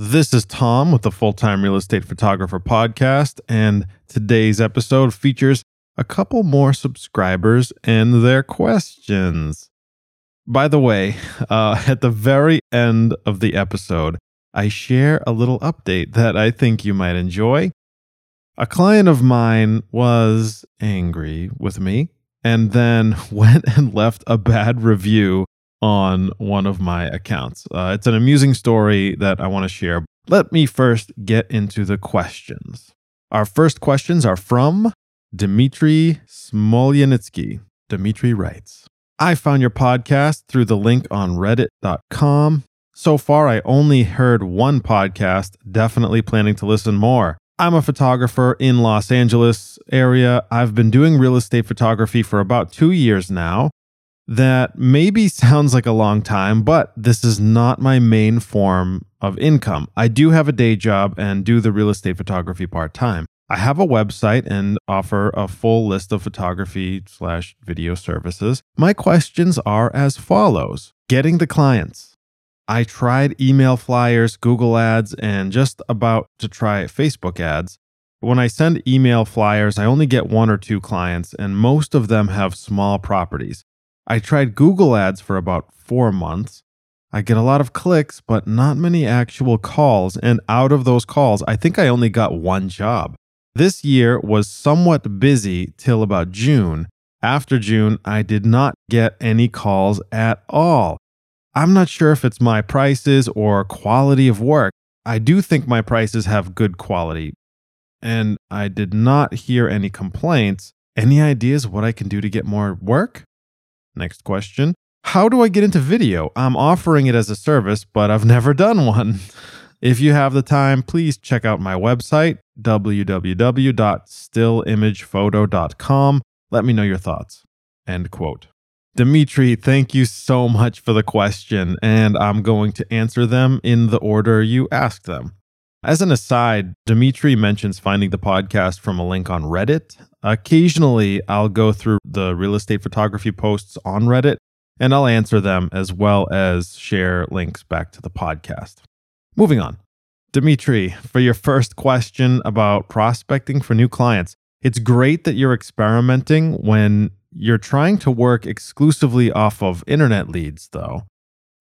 This is Tom with the Full Time Real Estate Photographer Podcast, and today's episode features a couple more subscribers and their questions. By the way, uh, at the very end of the episode, I share a little update that I think you might enjoy. A client of mine was angry with me and then went and left a bad review on one of my accounts. Uh, it's an amusing story that I want to share. Let me first get into the questions. Our first questions are from Dmitry Smolyanitsky. Dmitry writes I found your podcast through the link on reddit.com. So far, I only heard one podcast, definitely planning to listen more. I'm a photographer in Los Angeles area. I've been doing real estate photography for about 2 years now that maybe sounds like a long time, but this is not my main form of income. I do have a day job and do the real estate photography part time. I have a website and offer a full list of photography slash video services. My questions are as follows Getting the clients. I tried email flyers, Google ads, and just about to try Facebook ads. When I send email flyers, I only get one or two clients, and most of them have small properties. I tried Google ads for about four months. I get a lot of clicks, but not many actual calls. And out of those calls, I think I only got one job. This year was somewhat busy till about June. After June, I did not get any calls at all. I'm not sure if it's my prices or quality of work. I do think my prices have good quality. And I did not hear any complaints. Any ideas what I can do to get more work? Next question. How do I get into video? I'm offering it as a service, but I've never done one. If you have the time, please check out my website, www.stillimagephoto.com. Let me know your thoughts. End quote. Dimitri, thank you so much for the question, and I'm going to answer them in the order you asked them. As an aside, Dimitri mentions finding the podcast from a link on Reddit. Occasionally, I'll go through the real estate photography posts on Reddit and I'll answer them as well as share links back to the podcast. Moving on. Dimitri, for your first question about prospecting for new clients, it's great that you're experimenting when you're trying to work exclusively off of internet leads, though.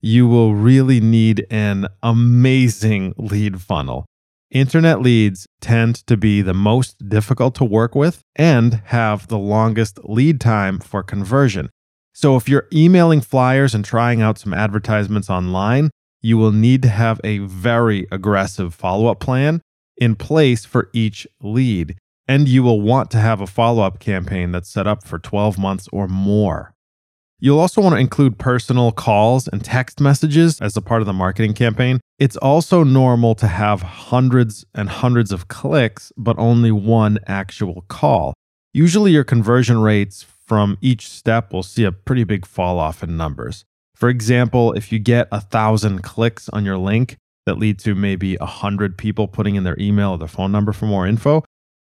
You will really need an amazing lead funnel. Internet leads tend to be the most difficult to work with and have the longest lead time for conversion. So, if you're emailing flyers and trying out some advertisements online, you will need to have a very aggressive follow up plan in place for each lead. And you will want to have a follow up campaign that's set up for 12 months or more. You'll also want to include personal calls and text messages as a part of the marketing campaign. It's also normal to have hundreds and hundreds of clicks, but only one actual call. Usually, your conversion rates from each step will see a pretty big fall off in numbers. For example, if you get a thousand clicks on your link that lead to maybe a hundred people putting in their email or their phone number for more info,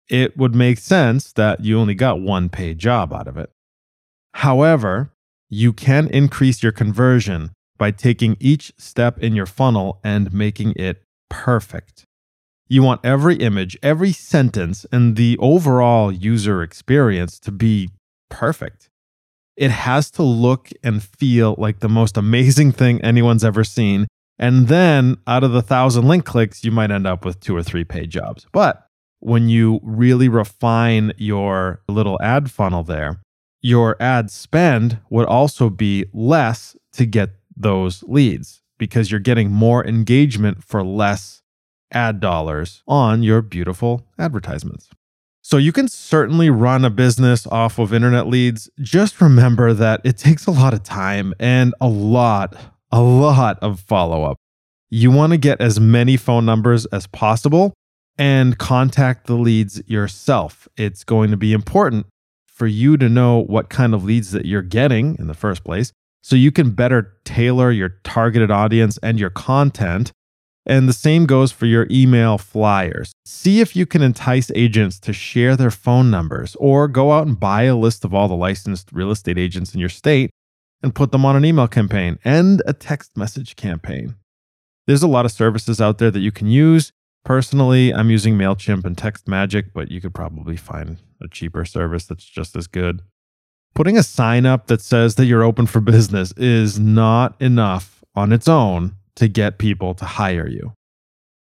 it would make sense that you only got one paid job out of it. However, you can increase your conversion by taking each step in your funnel and making it perfect. You want every image, every sentence, and the overall user experience to be perfect. It has to look and feel like the most amazing thing anyone's ever seen. And then out of the thousand link clicks, you might end up with two or three paid jobs. But when you really refine your little ad funnel there, your ad spend would also be less to get those leads because you're getting more engagement for less ad dollars on your beautiful advertisements. So you can certainly run a business off of internet leads. Just remember that it takes a lot of time and a lot, a lot of follow up. You want to get as many phone numbers as possible and contact the leads yourself. It's going to be important for you to know what kind of leads that you're getting in the first place so you can better tailor your targeted audience and your content. And the same goes for your email flyers. See if you can entice agents to share their phone numbers or go out and buy a list of all the licensed real estate agents in your state and put them on an email campaign and a text message campaign. There's a lot of services out there that you can use. Personally, I'm using MailChimp and TextMagic, but you could probably find a cheaper service that's just as good. Putting a sign up that says that you're open for business is not enough on its own to get people to hire you.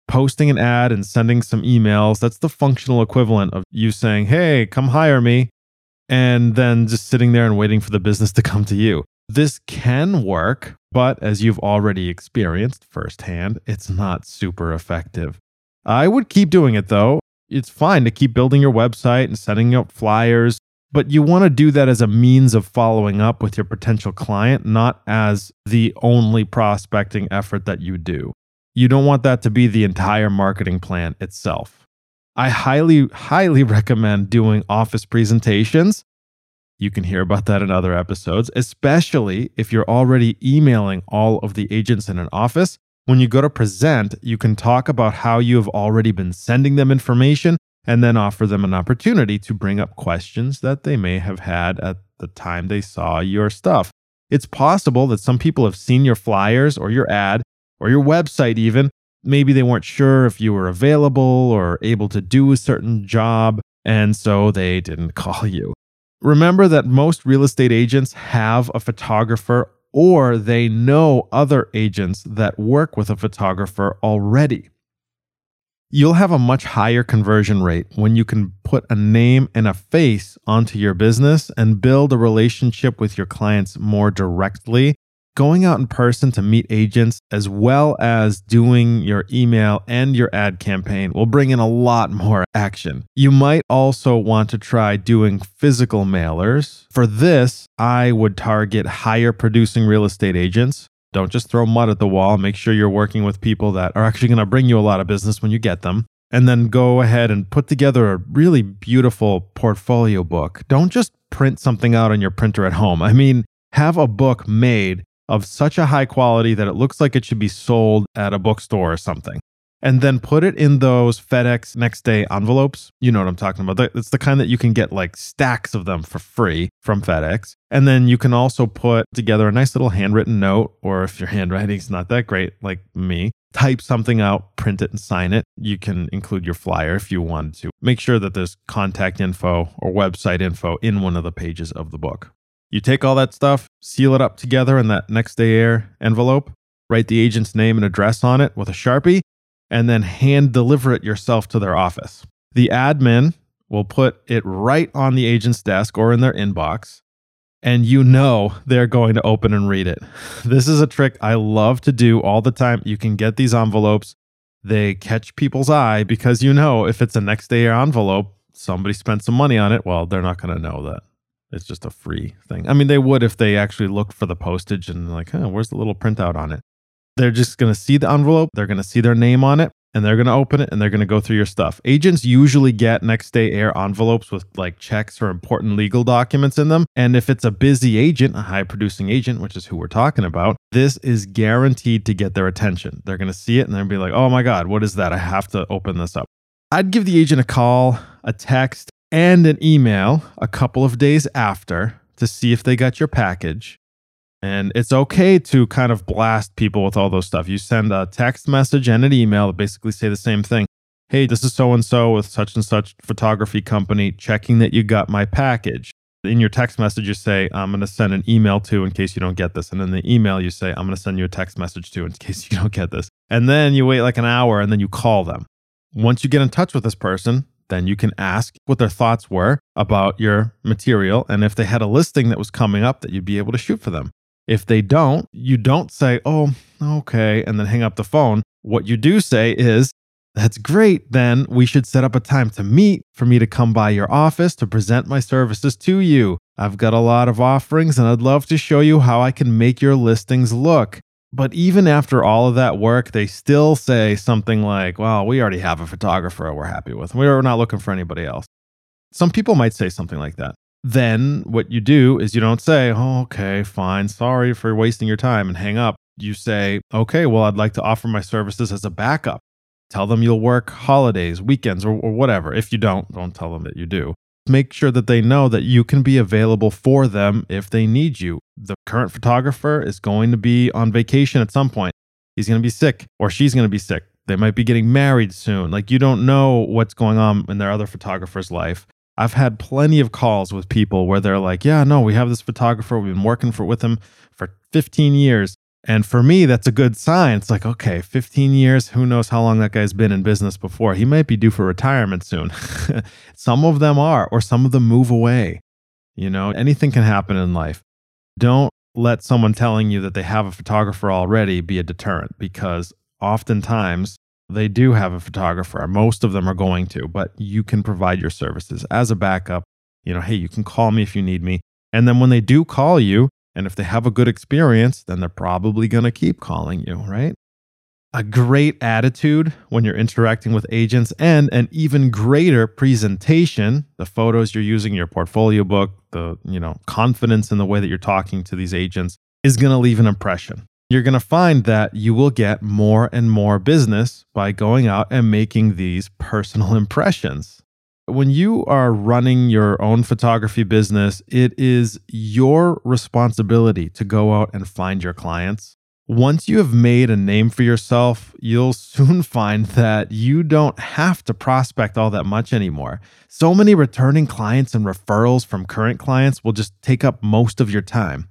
Posting an ad and sending some emails, that's the functional equivalent of you saying, Hey, come hire me, and then just sitting there and waiting for the business to come to you. This can work, but as you've already experienced firsthand, it's not super effective. I would keep doing it though. It's fine to keep building your website and setting up flyers, but you want to do that as a means of following up with your potential client, not as the only prospecting effort that you do. You don't want that to be the entire marketing plan itself. I highly, highly recommend doing office presentations. You can hear about that in other episodes, especially if you're already emailing all of the agents in an office. When you go to present, you can talk about how you have already been sending them information and then offer them an opportunity to bring up questions that they may have had at the time they saw your stuff. It's possible that some people have seen your flyers or your ad or your website, even. Maybe they weren't sure if you were available or able to do a certain job, and so they didn't call you. Remember that most real estate agents have a photographer or they know other agents that work with a photographer already. You'll have a much higher conversion rate when you can put a name and a face onto your business and build a relationship with your clients more directly going out in person to meet agents, as well as doing your email and your ad campaign, will bring in a lot more action. You might also want to try doing physical mailers. For this, I would target higher producing real estate agents. Don't just throw mud at the wall. Make sure you're working with people that are actually going to bring you a lot of business when you get them. And then go ahead and put together a really beautiful portfolio book. Don't just print something out on your printer at home. I mean, have a book made of such a high quality that it looks like it should be sold at a bookstore or something. And then put it in those FedEx next day envelopes. You know what I'm talking about. It's the kind that you can get like stacks of them for free from FedEx. And then you can also put together a nice little handwritten note, or if your handwriting's not that great, like me, type something out, print it, and sign it. You can include your flyer if you wanted to. Make sure that there's contact info or website info in one of the pages of the book. You take all that stuff, seal it up together in that next day air envelope, write the agent's name and address on it with a Sharpie, and then hand deliver it yourself to their office. The admin will put it right on the agent's desk or in their inbox, and you know they're going to open and read it. This is a trick I love to do all the time. You can get these envelopes, they catch people's eye because you know if it's a next day air envelope, somebody spent some money on it. Well, they're not going to know that. It's just a free thing. I mean, they would if they actually looked for the postage and like, huh, where's the little printout on it? They're just going to see the envelope, they're going to see their name on it, and they're going to open it and they're going to go through your stuff. Agents usually get next day air envelopes with like checks or important legal documents in them. And if it's a busy agent, a high producing agent, which is who we're talking about, this is guaranteed to get their attention. They're going to see it and they're going to be like, oh my God, what is that? I have to open this up. I'd give the agent a call, a text, and an email a couple of days after to see if they got your package. And it's okay to kind of blast people with all those stuff. You send a text message and an email that basically say the same thing. Hey, this is so and so with such and such photography company checking that you got my package. In your text message, you say, I'm going to send an email to in case you don't get this. And in the email, you say, I'm going to send you a text message to in case you don't get this. And then you wait like an hour and then you call them. Once you get in touch with this person, then you can ask what their thoughts were about your material and if they had a listing that was coming up that you'd be able to shoot for them. If they don't, you don't say, oh, okay, and then hang up the phone. What you do say is, that's great. Then we should set up a time to meet for me to come by your office to present my services to you. I've got a lot of offerings and I'd love to show you how I can make your listings look. But even after all of that work, they still say something like, well, we already have a photographer we're happy with. We're not looking for anybody else. Some people might say something like that. Then what you do is you don't say, oh, okay, fine, sorry for wasting your time and hang up. You say, okay, well, I'd like to offer my services as a backup. Tell them you'll work holidays, weekends, or, or whatever. If you don't, don't tell them that you do make sure that they know that you can be available for them if they need you. The current photographer is going to be on vacation at some point. he's going to be sick or she's going to be sick. They might be getting married soon. Like you don't know what's going on in their other photographer's life. I've had plenty of calls with people where they're like, "Yeah, no, we have this photographer. We've been working for with him for 15 years." And for me, that's a good sign. It's like, okay, 15 years, who knows how long that guy's been in business before? He might be due for retirement soon. some of them are, or some of them move away. You know, anything can happen in life. Don't let someone telling you that they have a photographer already be a deterrent because oftentimes they do have a photographer. Most of them are going to, but you can provide your services as a backup. You know, hey, you can call me if you need me. And then when they do call you, and if they have a good experience, then they're probably going to keep calling you, right? A great attitude when you're interacting with agents and an even greater presentation, the photos you're using in your portfolio book, the, you know, confidence in the way that you're talking to these agents is going to leave an impression. You're going to find that you will get more and more business by going out and making these personal impressions when you are running your own photography business, it is your responsibility to go out and find your clients. Once you have made a name for yourself, you'll soon find that you don't have to prospect all that much anymore. So many returning clients and referrals from current clients will just take up most of your time.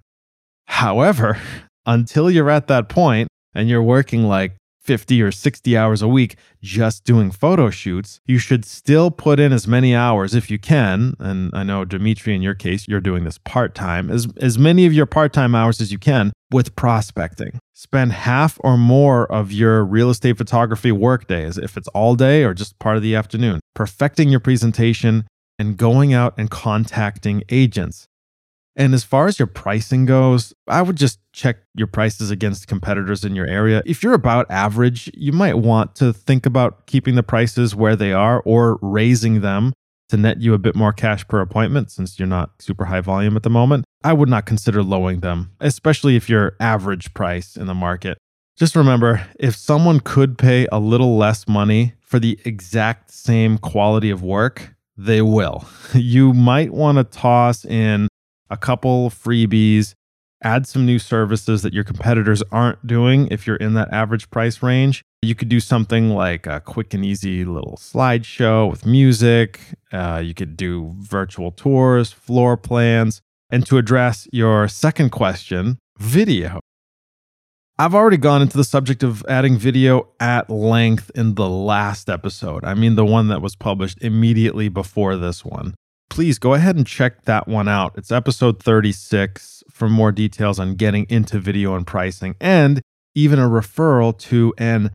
However, until you're at that point and you're working like 50 or 60 hours a week just doing photo shoots, you should still put in as many hours if you can. And I know, Dimitri, in your case, you're doing this part time, as, as many of your part time hours as you can with prospecting. Spend half or more of your real estate photography work days, if it's all day or just part of the afternoon, perfecting your presentation and going out and contacting agents. And as far as your pricing goes, I would just check your prices against competitors in your area. If you're about average, you might want to think about keeping the prices where they are or raising them to net you a bit more cash per appointment since you're not super high volume at the moment. I would not consider lowering them, especially if you're average price in the market. Just remember if someone could pay a little less money for the exact same quality of work, they will. You might want to toss in a couple freebies, add some new services that your competitors aren't doing if you're in that average price range. You could do something like a quick and easy little slideshow with music. Uh, you could do virtual tours, floor plans. And to address your second question, video. I've already gone into the subject of adding video at length in the last episode. I mean, the one that was published immediately before this one please go ahead and check that one out. It's episode 36 for more details on getting into video and pricing and even a referral to an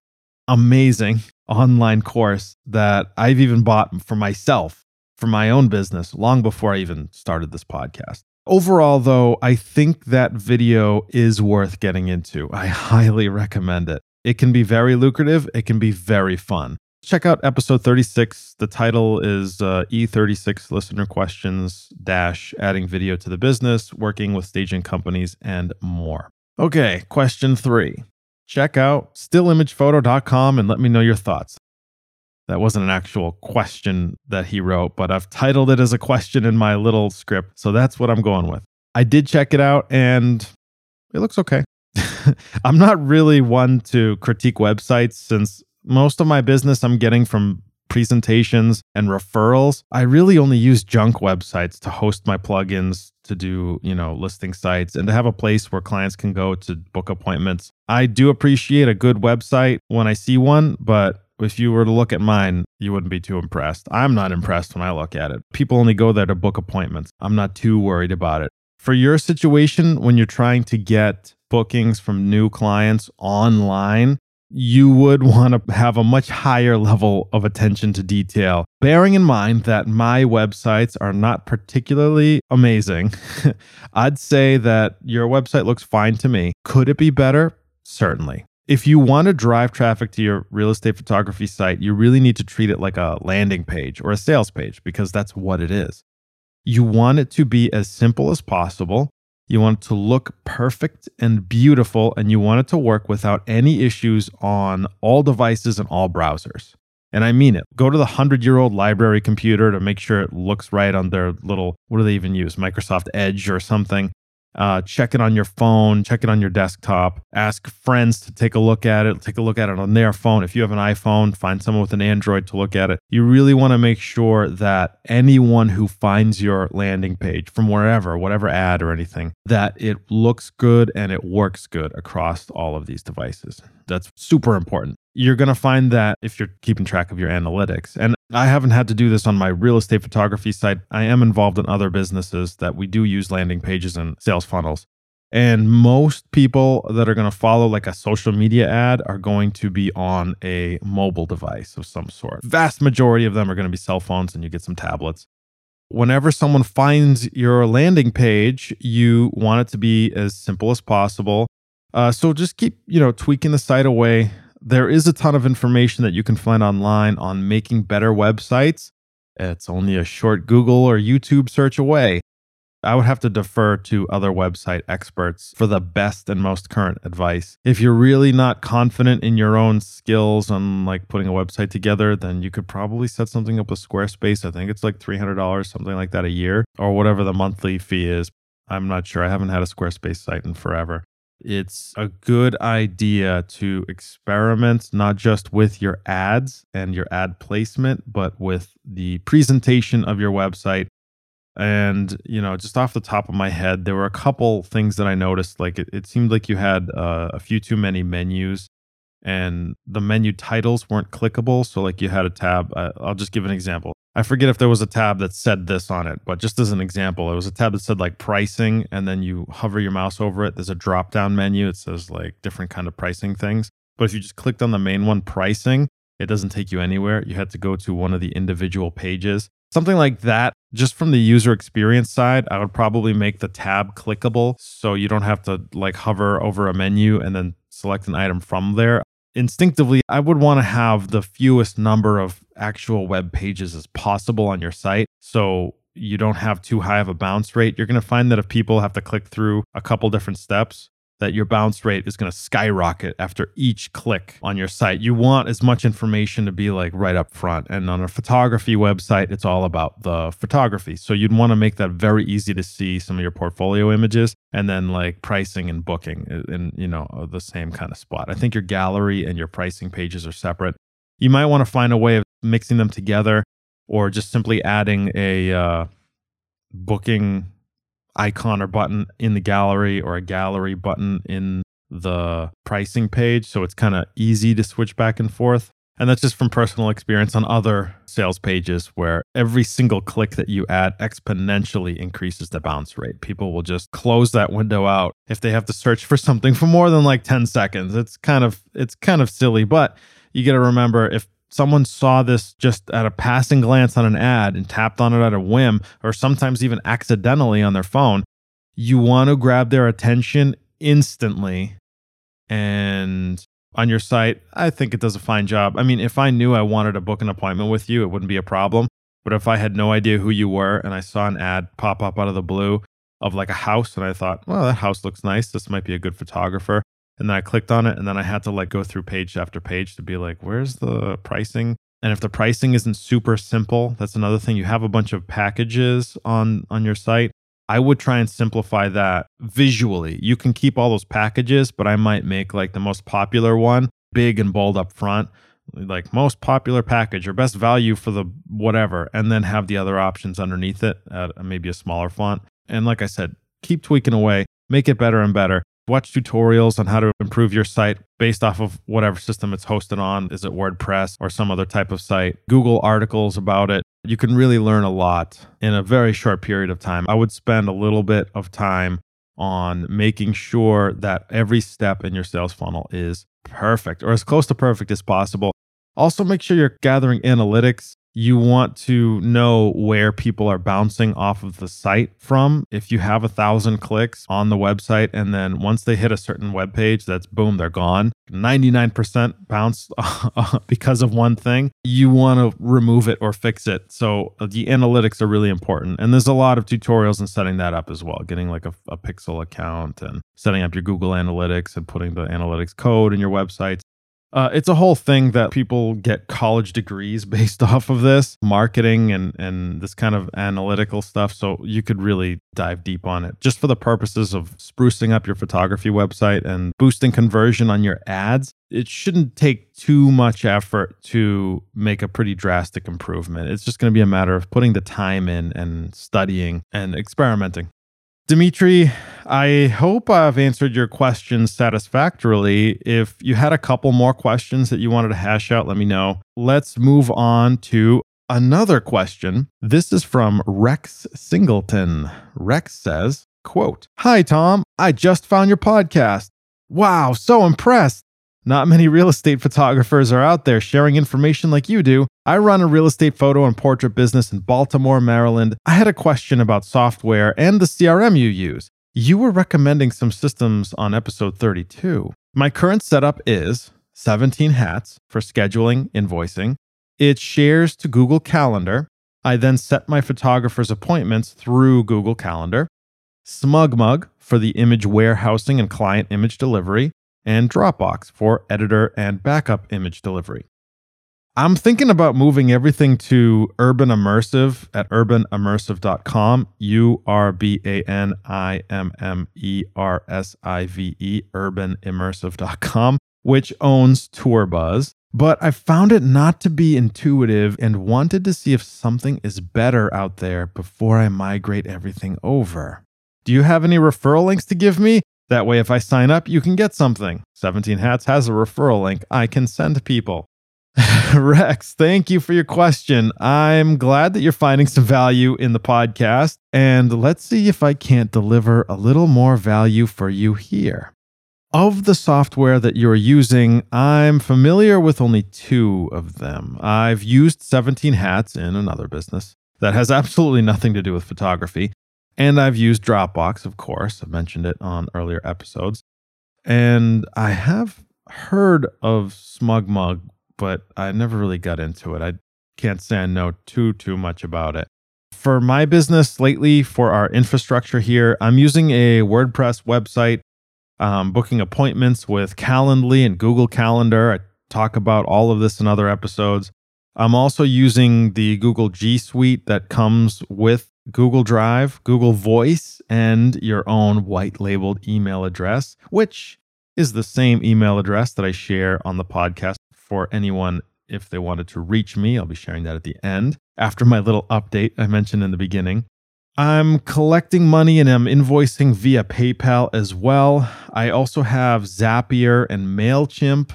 amazing online course that I've even bought for myself for my own business long before I even started this podcast. Overall, though, I think that video is worth getting into. I highly recommend it. It can be very lucrative, it can be very fun check out episode 36 the title is uh, e36 listener questions dash adding video to the business working with staging companies and more. Okay question three. Check out stillimagephoto.com and let me know your thoughts. That wasn't an actual question that he wrote but i've titled it as a question in my little script so that's what i'm going with. I did check it out and it looks okay. I'm not really one to critique websites since most of my business I'm getting from presentations and referrals. I really only use junk websites to host my plugins, to do, you know, listing sites and to have a place where clients can go to book appointments. I do appreciate a good website when I see one, but if you were to look at mine, you wouldn't be too impressed. I'm not impressed when I look at it. People only go there to book appointments. I'm not too worried about it. For your situation, when you're trying to get bookings from new clients online, you would want to have a much higher level of attention to detail. Bearing in mind that my websites are not particularly amazing, I'd say that your website looks fine to me. Could it be better? Certainly. If you want to drive traffic to your real estate photography site, you really need to treat it like a landing page or a sales page because that's what it is. You want it to be as simple as possible you want it to look perfect and beautiful, and you want it to work without any issues on all devices and all browsers. And I mean it. Go to the 100 year old library computer to make sure it looks right on their little, what do they even use? Microsoft Edge or something. Uh, check it on your phone, check it on your desktop, ask friends to take a look at it, take a look at it on their phone. If you have an iPhone, find someone with an Android to look at it. You really want to make sure that anyone who finds your landing page from wherever, whatever ad or anything, that it looks good and it works good across all of these devices. That's super important. You're going to find that if you're keeping track of your analytics. And I haven't had to do this on my real estate photography site. I am involved in other businesses that we do use landing pages and sales funnels. And most people that are going to follow like a social media ad are going to be on a mobile device of some sort. Vast majority of them are going to be cell phones and you get some tablets. Whenever someone finds your landing page, you want it to be as simple as possible. Uh, so just keep, you know, tweaking the site away there is a ton of information that you can find online on making better websites. It's only a short Google or YouTube search away. I would have to defer to other website experts for the best and most current advice. If you're really not confident in your own skills on like putting a website together, then you could probably set something up with Squarespace. I think it's like $300, something like that a year, or whatever the monthly fee is. I'm not sure. I haven't had a Squarespace site in forever it's a good idea to experiment not just with your ads and your ad placement, but with the presentation of your website. And, you know, just off the top of my head, there were a couple things that I noticed. Like it, it seemed like you had uh, a few too many menus and the menu titles weren't clickable. So, like, you had a tab. Uh, I'll just give an example. I forget if there was a tab that said this on it, but just as an example, it was a tab that said like pricing, and then you hover your mouse over it. There's a drop down menu. It says like different kind of pricing things. But if you just clicked on the main one, pricing, it doesn't take you anywhere. You had to go to one of the individual pages. Something like that, just from the user experience side, I would probably make the tab clickable so you don't have to like hover over a menu and then select an item from there instinctively, I would want to have the fewest number of actual web pages as possible on your site. So you don't have too high of a bounce rate. You're going to find that if people have to click through a couple different steps, that your bounce rate is going to skyrocket after each click on your site. You want as much information to be like right up front. And on a photography website, it's all about the photography. So you'd want to make that very easy to see some of your portfolio images and then like pricing and booking in, you know, the same kind of spot. I think your gallery and your pricing pages are separate. You might want to find a way of mixing them together or just simply adding a uh, booking icon or button in the gallery or a gallery button in the pricing page. So it's kind of easy to switch back and forth. And that's just from personal experience on other sales pages where every single click that you add exponentially increases the bounce rate. People will just close that window out if they have to search for something for more than like 10 seconds. It's kind of it's kind of silly, but you got to remember if someone saw this just at a passing glance on an ad and tapped on it at a whim, or sometimes even accidentally on their phone, you want to grab their attention instantly. And on your site, I think it does a fine job. I mean, if I knew I wanted to book an appointment with you, it wouldn't be a problem. But if I had no idea who you were and I saw an ad pop up out of the blue of like a house and I thought, well, that house looks nice. This might be a good photographer and then I clicked on it and then I had to like go through page after page to be like, where's the pricing? And if the pricing isn't super simple, that's another thing. You have a bunch of packages on on your site. I would try and simplify that visually. You can keep all those packages, but I might make like the most popular one big and bold up front, like most popular package or best value for the whatever, and then have the other options underneath it at maybe a smaller font. And like I said, keep tweaking away, make it better and better watch tutorials on how to improve your site based off of whatever system it's hosted on. Is it WordPress or some other type of site? Google articles about it. You can really learn a lot in a very short period of time. I would spend a little bit of time on making sure that every step in your sales funnel is perfect or as close to perfect as possible. Also, make sure you're gathering analytics you want to know where people are bouncing off of the site from. If you have a thousand clicks on the website, and then once they hit a certain web page, that's boom, they're gone. 99% bounce because of one thing. You want to remove it or fix it. So uh, the analytics are really important. And there's a lot of tutorials in setting that up as well, getting like a, a Pixel account and setting up your Google Analytics and putting the analytics code in your websites Uh, it's a whole thing that people get college degrees based off of this marketing and and this kind of analytical stuff. So you could really dive deep on it just for the purposes of sprucing up your photography website and boosting conversion on your ads. It shouldn't take too much effort to make a pretty drastic improvement. It's just going to be a matter of putting the time in and studying and experimenting. Dimitri, I hope I've answered your questions satisfactorily. If you had a couple more questions that you wanted to hash out, let me know. Let's move on to another question. This is from Rex Singleton. Rex says, quote, Hi, Tom. I just found your podcast. Wow, so impressed. Not many real estate photographers are out there sharing information like you do. I run a real estate photo and portrait business in Baltimore, Maryland. I had a question about software and the CRM you use. You were recommending some systems on episode 32. My current setup is 17 hats for scheduling, invoicing. It shares to Google Calendar. I then set my photographer's appointments through Google Calendar. SmugMug for the image warehousing and client image delivery and Dropbox for editor and backup image delivery. I'm thinking about moving everything to Urban Immersive at urbanimmersive.com, U R B A N I M M E R S I V E, urbanimmersive.com, which owns Tourbuzz. But I found it not to be intuitive and wanted to see if something is better out there before I migrate everything over. Do you have any referral links to give me? That way, if I sign up, you can get something. 17 Hats has a referral link I can send people. Rex, thank you for your question. I'm glad that you're finding some value in the podcast, and let's see if I can't deliver a little more value for you here. Of the software that you're using, I'm familiar with only two of them. I've used 17 Hats in another business that has absolutely nothing to do with photography. And I've used Dropbox, of course. I've mentioned it on earlier episodes. And I have heard of SmugMug, but I never really got into it. I can't say I know too, too much about it. For my business lately, for our infrastructure here, I'm using a WordPress website, um, booking appointments with Calendly and Google Calendar. I talk about all of this in other episodes. I'm also using the Google G Suite that comes with Google Drive, Google Voice, and your own white labeled email address, which is the same email address that I share on the podcast for anyone if they wanted to reach me. I'll be sharing that at the end after my little update I mentioned in the beginning. I'm collecting money and I'm invoicing via PayPal as well. I also have Zapier and MailChimp.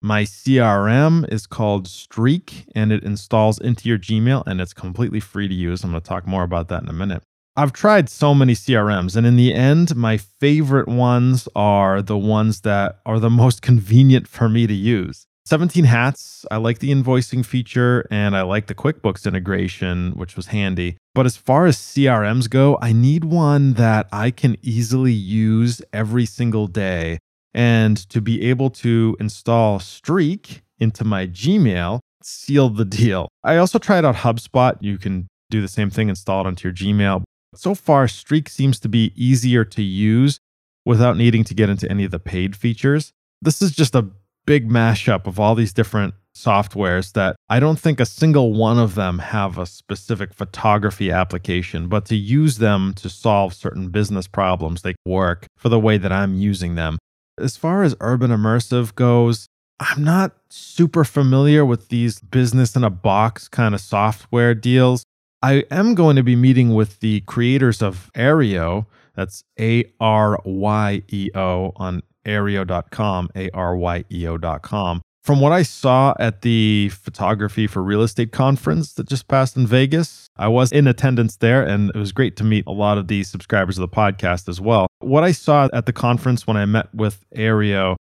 My CRM is called Streak and it installs into your Gmail and it's completely free to use. I'm going to talk more about that in a minute. I've tried so many CRMs, and in the end, my favorite ones are the ones that are the most convenient for me to use. 17 Hats, I like the invoicing feature and I like the QuickBooks integration, which was handy. But as far as CRMs go, I need one that I can easily use every single day and to be able to install Streak into my Gmail sealed the deal. I also tried out HubSpot. You can do the same thing, install it onto your Gmail. So far, Streak seems to be easier to use without needing to get into any of the paid features. This is just a big mashup of all these different softwares that I don't think a single one of them have a specific photography application, but to use them to solve certain business problems, they work for the way that I'm using them. As far as urban immersive goes, I'm not super familiar with these business in a box kind of software deals. I am going to be meeting with the creators of Aryeo. That's A R Y E O on aryeo.com, A R Y E O.com. From what I saw at the photography for real estate conference that just passed in Vegas, I was in attendance there and it was great to meet a lot of the subscribers of the podcast as well. What I saw at the conference when I met with Aryeo,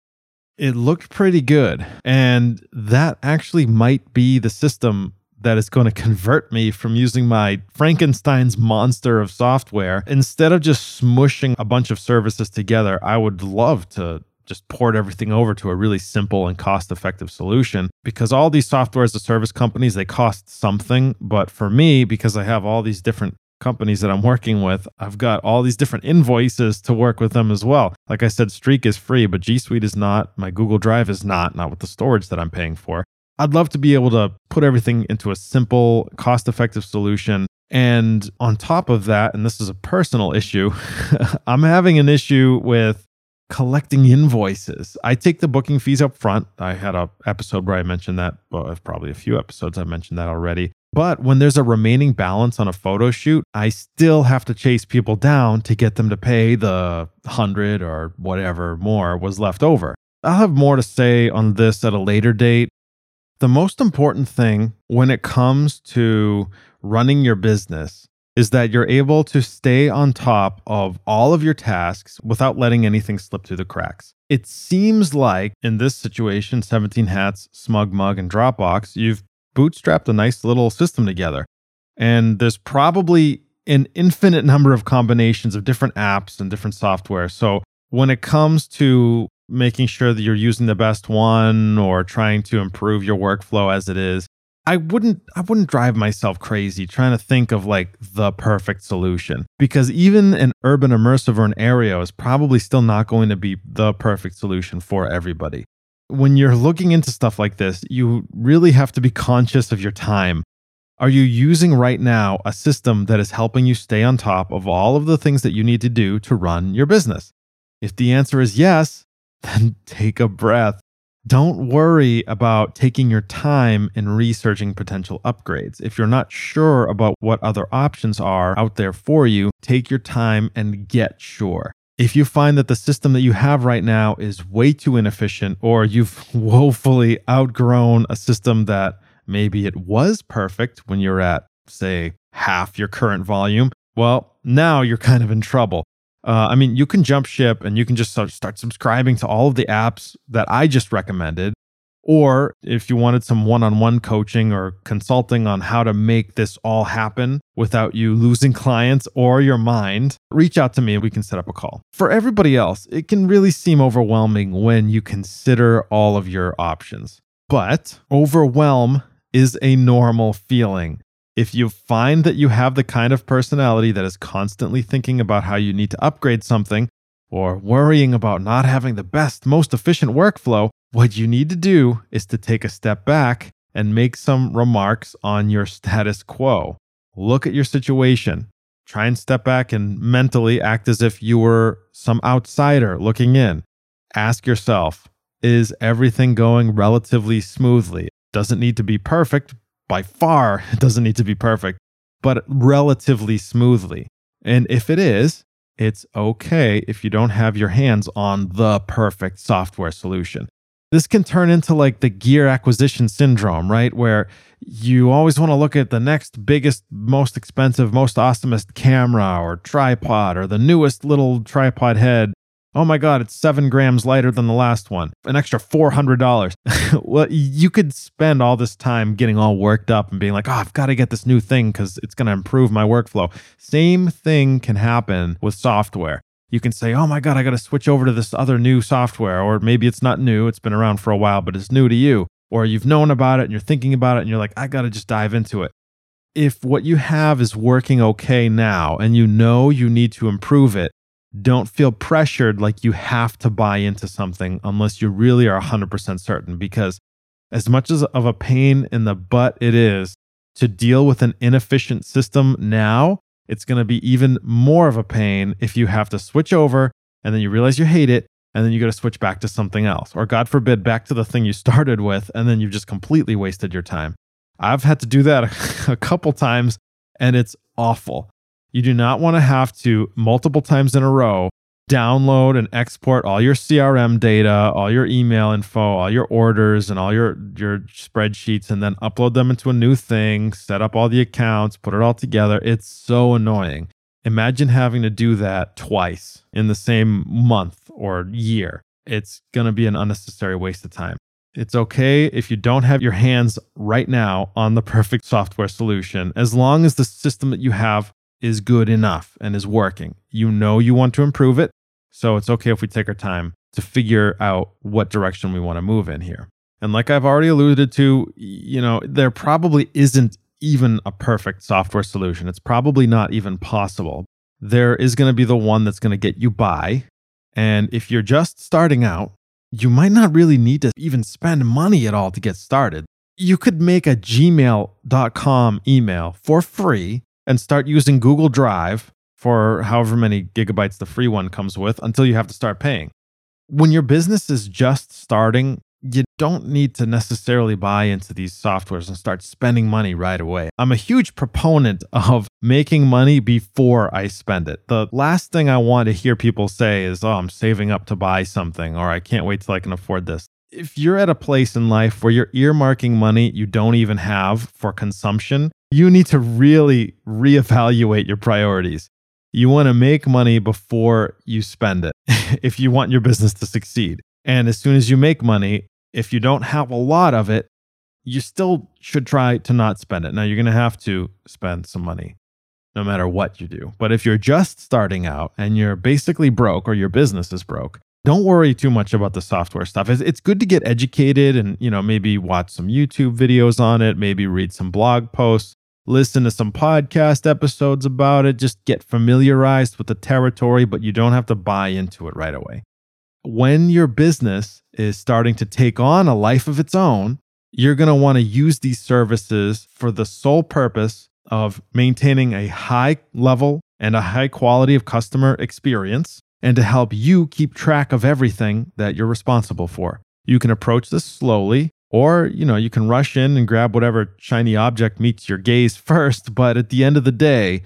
it looked pretty good. And that actually might be the system that is going to convert me from using my Frankenstein's monster of software. Instead of just smushing a bunch of services together, I would love to just port everything over to a really simple and cost effective solution because all these software as a service companies they cost something but for me because i have all these different companies that I'm working with, I've got all these different invoices to work with them as well. Like I said, Streak is free, but G Suite is not. My Google Drive is not, not with the storage that I'm paying for. I'd love to be able to put everything into a simple, cost effective solution. And on top of that, and this is a personal issue, I'm having an issue with collecting invoices. I take the booking fees up front. I had a episode where I mentioned that. Well, probably a few episodes I mentioned that already. But when there's a remaining balance on a photo shoot, I still have to chase people down to get them to pay the 100 or whatever more was left over. I'll have more to say on this at a later date. The most important thing when it comes to running your business is that you're able to stay on top of all of your tasks without letting anything slip through the cracks. It seems like in this situation, 17 Hats, Smug Mug, and Dropbox, you've bootstrapped a nice little system together. And there's probably an infinite number of combinations of different apps and different software. So when it comes to making sure that you're using the best one or trying to improve your workflow as it is, I wouldn't I wouldn't drive myself crazy trying to think of like the perfect solution because even an urban immersive or an Aryeo is probably still not going to be the perfect solution for everybody. When you're looking into stuff like this, you really have to be conscious of your time. Are you using right now a system that is helping you stay on top of all of the things that you need to do to run your business? If the answer is yes, then take a breath don't worry about taking your time in researching potential upgrades. If you're not sure about what other options are out there for you, take your time and get sure. If you find that the system that you have right now is way too inefficient, or you've woefully outgrown a system that maybe it was perfect when you're at, say, half your current volume, well, now you're kind of in trouble. Uh, I mean, you can jump ship and you can just start, start subscribing to all of the apps that I just recommended. Or if you wanted some one on one coaching or consulting on how to make this all happen without you losing clients or your mind, reach out to me and we can set up a call. For everybody else, it can really seem overwhelming when you consider all of your options. But overwhelm is a normal feeling. If you find that you have the kind of personality that is constantly thinking about how you need to upgrade something or worrying about not having the best, most efficient workflow, what you need to do is to take a step back and make some remarks on your status quo. Look at your situation. Try and step back and mentally act as if you were some outsider looking in. Ask yourself, is everything going relatively smoothly? Doesn't need to be perfect, by far doesn't need to be perfect, but relatively smoothly. And if it is, it's okay if you don't have your hands on the perfect software solution. This can turn into like the gear acquisition syndrome, right? Where you always want to look at the next biggest, most expensive, most awesomest camera or tripod or the newest little tripod head Oh my God, it's seven grams lighter than the last one. An extra $400. well, you could spend all this time getting all worked up and being like, oh, I've got to get this new thing because it's going to improve my workflow. Same thing can happen with software. You can say, oh my God, I got to switch over to this other new software. Or maybe it's not new, it's been around for a while, but it's new to you. Or you've known about it and you're thinking about it and you're like, I got to just dive into it. If what you have is working okay now and you know you need to improve it, don't feel pressured like you have to buy into something unless you really are 100% certain. Because as much as of a pain in the butt it is to deal with an inefficient system now, it's going to be even more of a pain if you have to switch over and then you realize you hate it and then you got to switch back to something else. Or, God forbid, back to the thing you started with and then you've just completely wasted your time. I've had to do that a couple times and it's awful. You do not want to have to multiple times in a row download and export all your CRM data, all your email info, all your orders and all your your spreadsheets and then upload them into a new thing, set up all the accounts, put it all together. It's so annoying. Imagine having to do that twice in the same month or year. It's going to be an unnecessary waste of time. It's okay if you don't have your hands right now on the perfect software solution, as long as the system that you have is good enough and is working. You know you want to improve it. So it's okay if we take our time to figure out what direction we want to move in here. And like I've already alluded to, you know, there probably isn't even a perfect software solution. It's probably not even possible. There is going to be the one that's going to get you by. And if you're just starting out, you might not really need to even spend money at all to get started. You could make a gmail.com email for free and start using Google Drive for however many gigabytes the free one comes with until you have to start paying. When your business is just starting, you don't need to necessarily buy into these softwares and start spending money right away. I'm a huge proponent of making money before I spend it. The last thing I want to hear people say is, oh, I'm saving up to buy something, or I can't wait till I can afford this. If you're at a place in life where you're earmarking money you don't even have for consumption, you need to really reevaluate your priorities. You want to make money before you spend it if you want your business to succeed. And as soon as you make money, if you don't have a lot of it, you still should try to not spend it. Now, you're going to have to spend some money no matter what you do. But if you're just starting out and you're basically broke or your business is broke, don't worry too much about the software stuff. It's, it's good to get educated and, you know, maybe watch some YouTube videos on it, maybe read some blog posts, listen to some podcast episodes about it, just get familiarized with the territory, but you don't have to buy into it right away when your business is starting to take on a life of its own, you're going to want to use these services for the sole purpose of maintaining a high level and a high quality of customer experience and to help you keep track of everything that you're responsible for. You can approach this slowly or, you know, you can rush in and grab whatever shiny object meets your gaze first, but at the end of the day,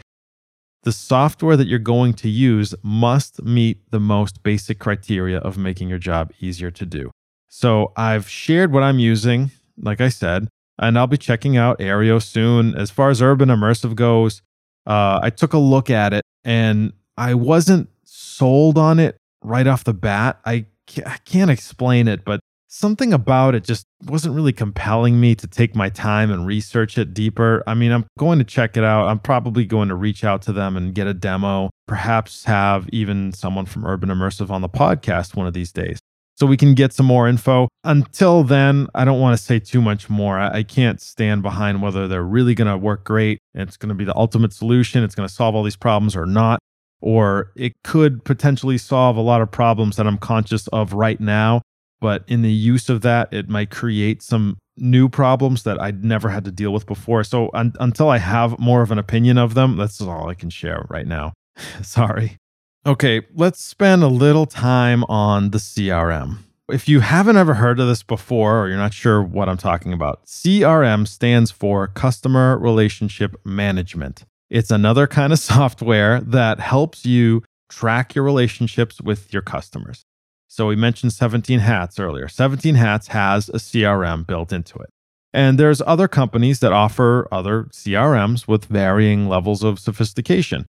the software that you're going to use must meet the most basic criteria of making your job easier to do. So I've shared what I'm using, like I said, and I'll be checking out Aryeo soon. As far as urban immersive goes, uh, I took a look at it and I wasn't sold on it right off the bat. I I can't explain it, but something about it just wasn't really compelling me to take my time and research it deeper. I mean, I'm going to check it out. I'm probably going to reach out to them and get a demo, perhaps have even someone from Urban Immersive on the podcast one of these days. So we can get some more info. Until then, I don't want to say too much more. I, can't stand behind whether they're really going to work great. It's going to be the ultimate solution. It's going to solve all these problems or not. Or it could potentially solve a lot of problems that I'm conscious of right now but in the use of that, it might create some new problems that I'd never had to deal with before. So un- until I have more of an opinion of them, that's all I can share right now. Sorry. Okay, let's spend a little time on the CRM. If you haven't ever heard of this before or you're not sure what I'm talking about, CRM stands for Customer Relationship Management. It's another kind of software that helps you track your relationships with your customers. So we mentioned 17 Hats earlier. 17 Hats has a CRM built into it. And there's other companies that offer other CRMs with varying levels of sophistication.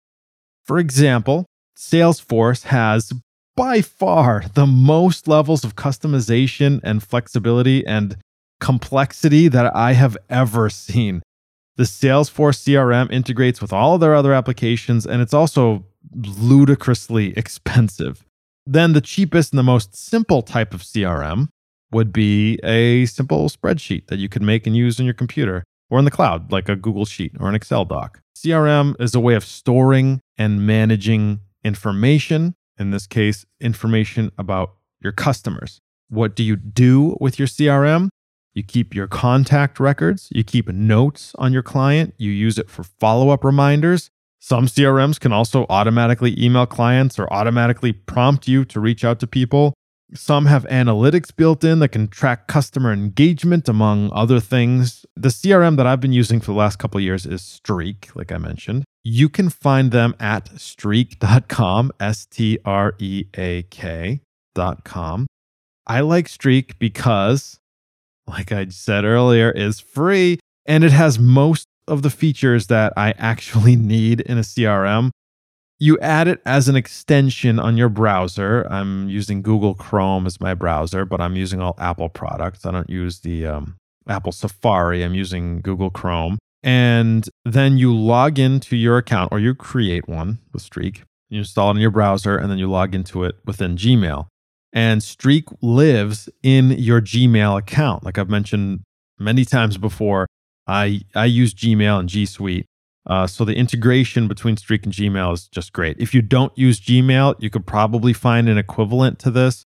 For example, Salesforce has by far the most levels of customization and flexibility and complexity that I have ever seen. The Salesforce CRM integrates with all of their other applications, and it's also ludicrously expensive. Then the cheapest and the most simple type of CRM would be a simple spreadsheet that you could make and use on your computer or in the cloud, like a Google Sheet or an Excel doc. CRM is a way of storing and managing information, in this case, information about your customers. What do you do with your CRM? You keep your contact records, you keep notes on your client, you use it for follow up reminders, some CRMs can also automatically email clients or automatically prompt you to reach out to people. Some have analytics built in that can track customer engagement, among other things. The CRM that I've been using for the last couple years is Streak, like I mentioned. You can find them at streak.com, S T R E A K.com. I like Streak because, like I said earlier, is free and it has most of the features that I actually need in a CRM. You add it as an extension on your browser. I'm using Google Chrome as my browser, but I'm using all Apple products. I don't use the um, Apple Safari, I'm using Google Chrome. And then you log into your account or you create one with Streak. You install it in your browser and then you log into it within Gmail. And Streak lives in your Gmail account. Like I've mentioned many times before, I I use Gmail and G Suite. Uh, so the integration between Streak and Gmail is just great. If you don't use Gmail, you could probably find an equivalent to this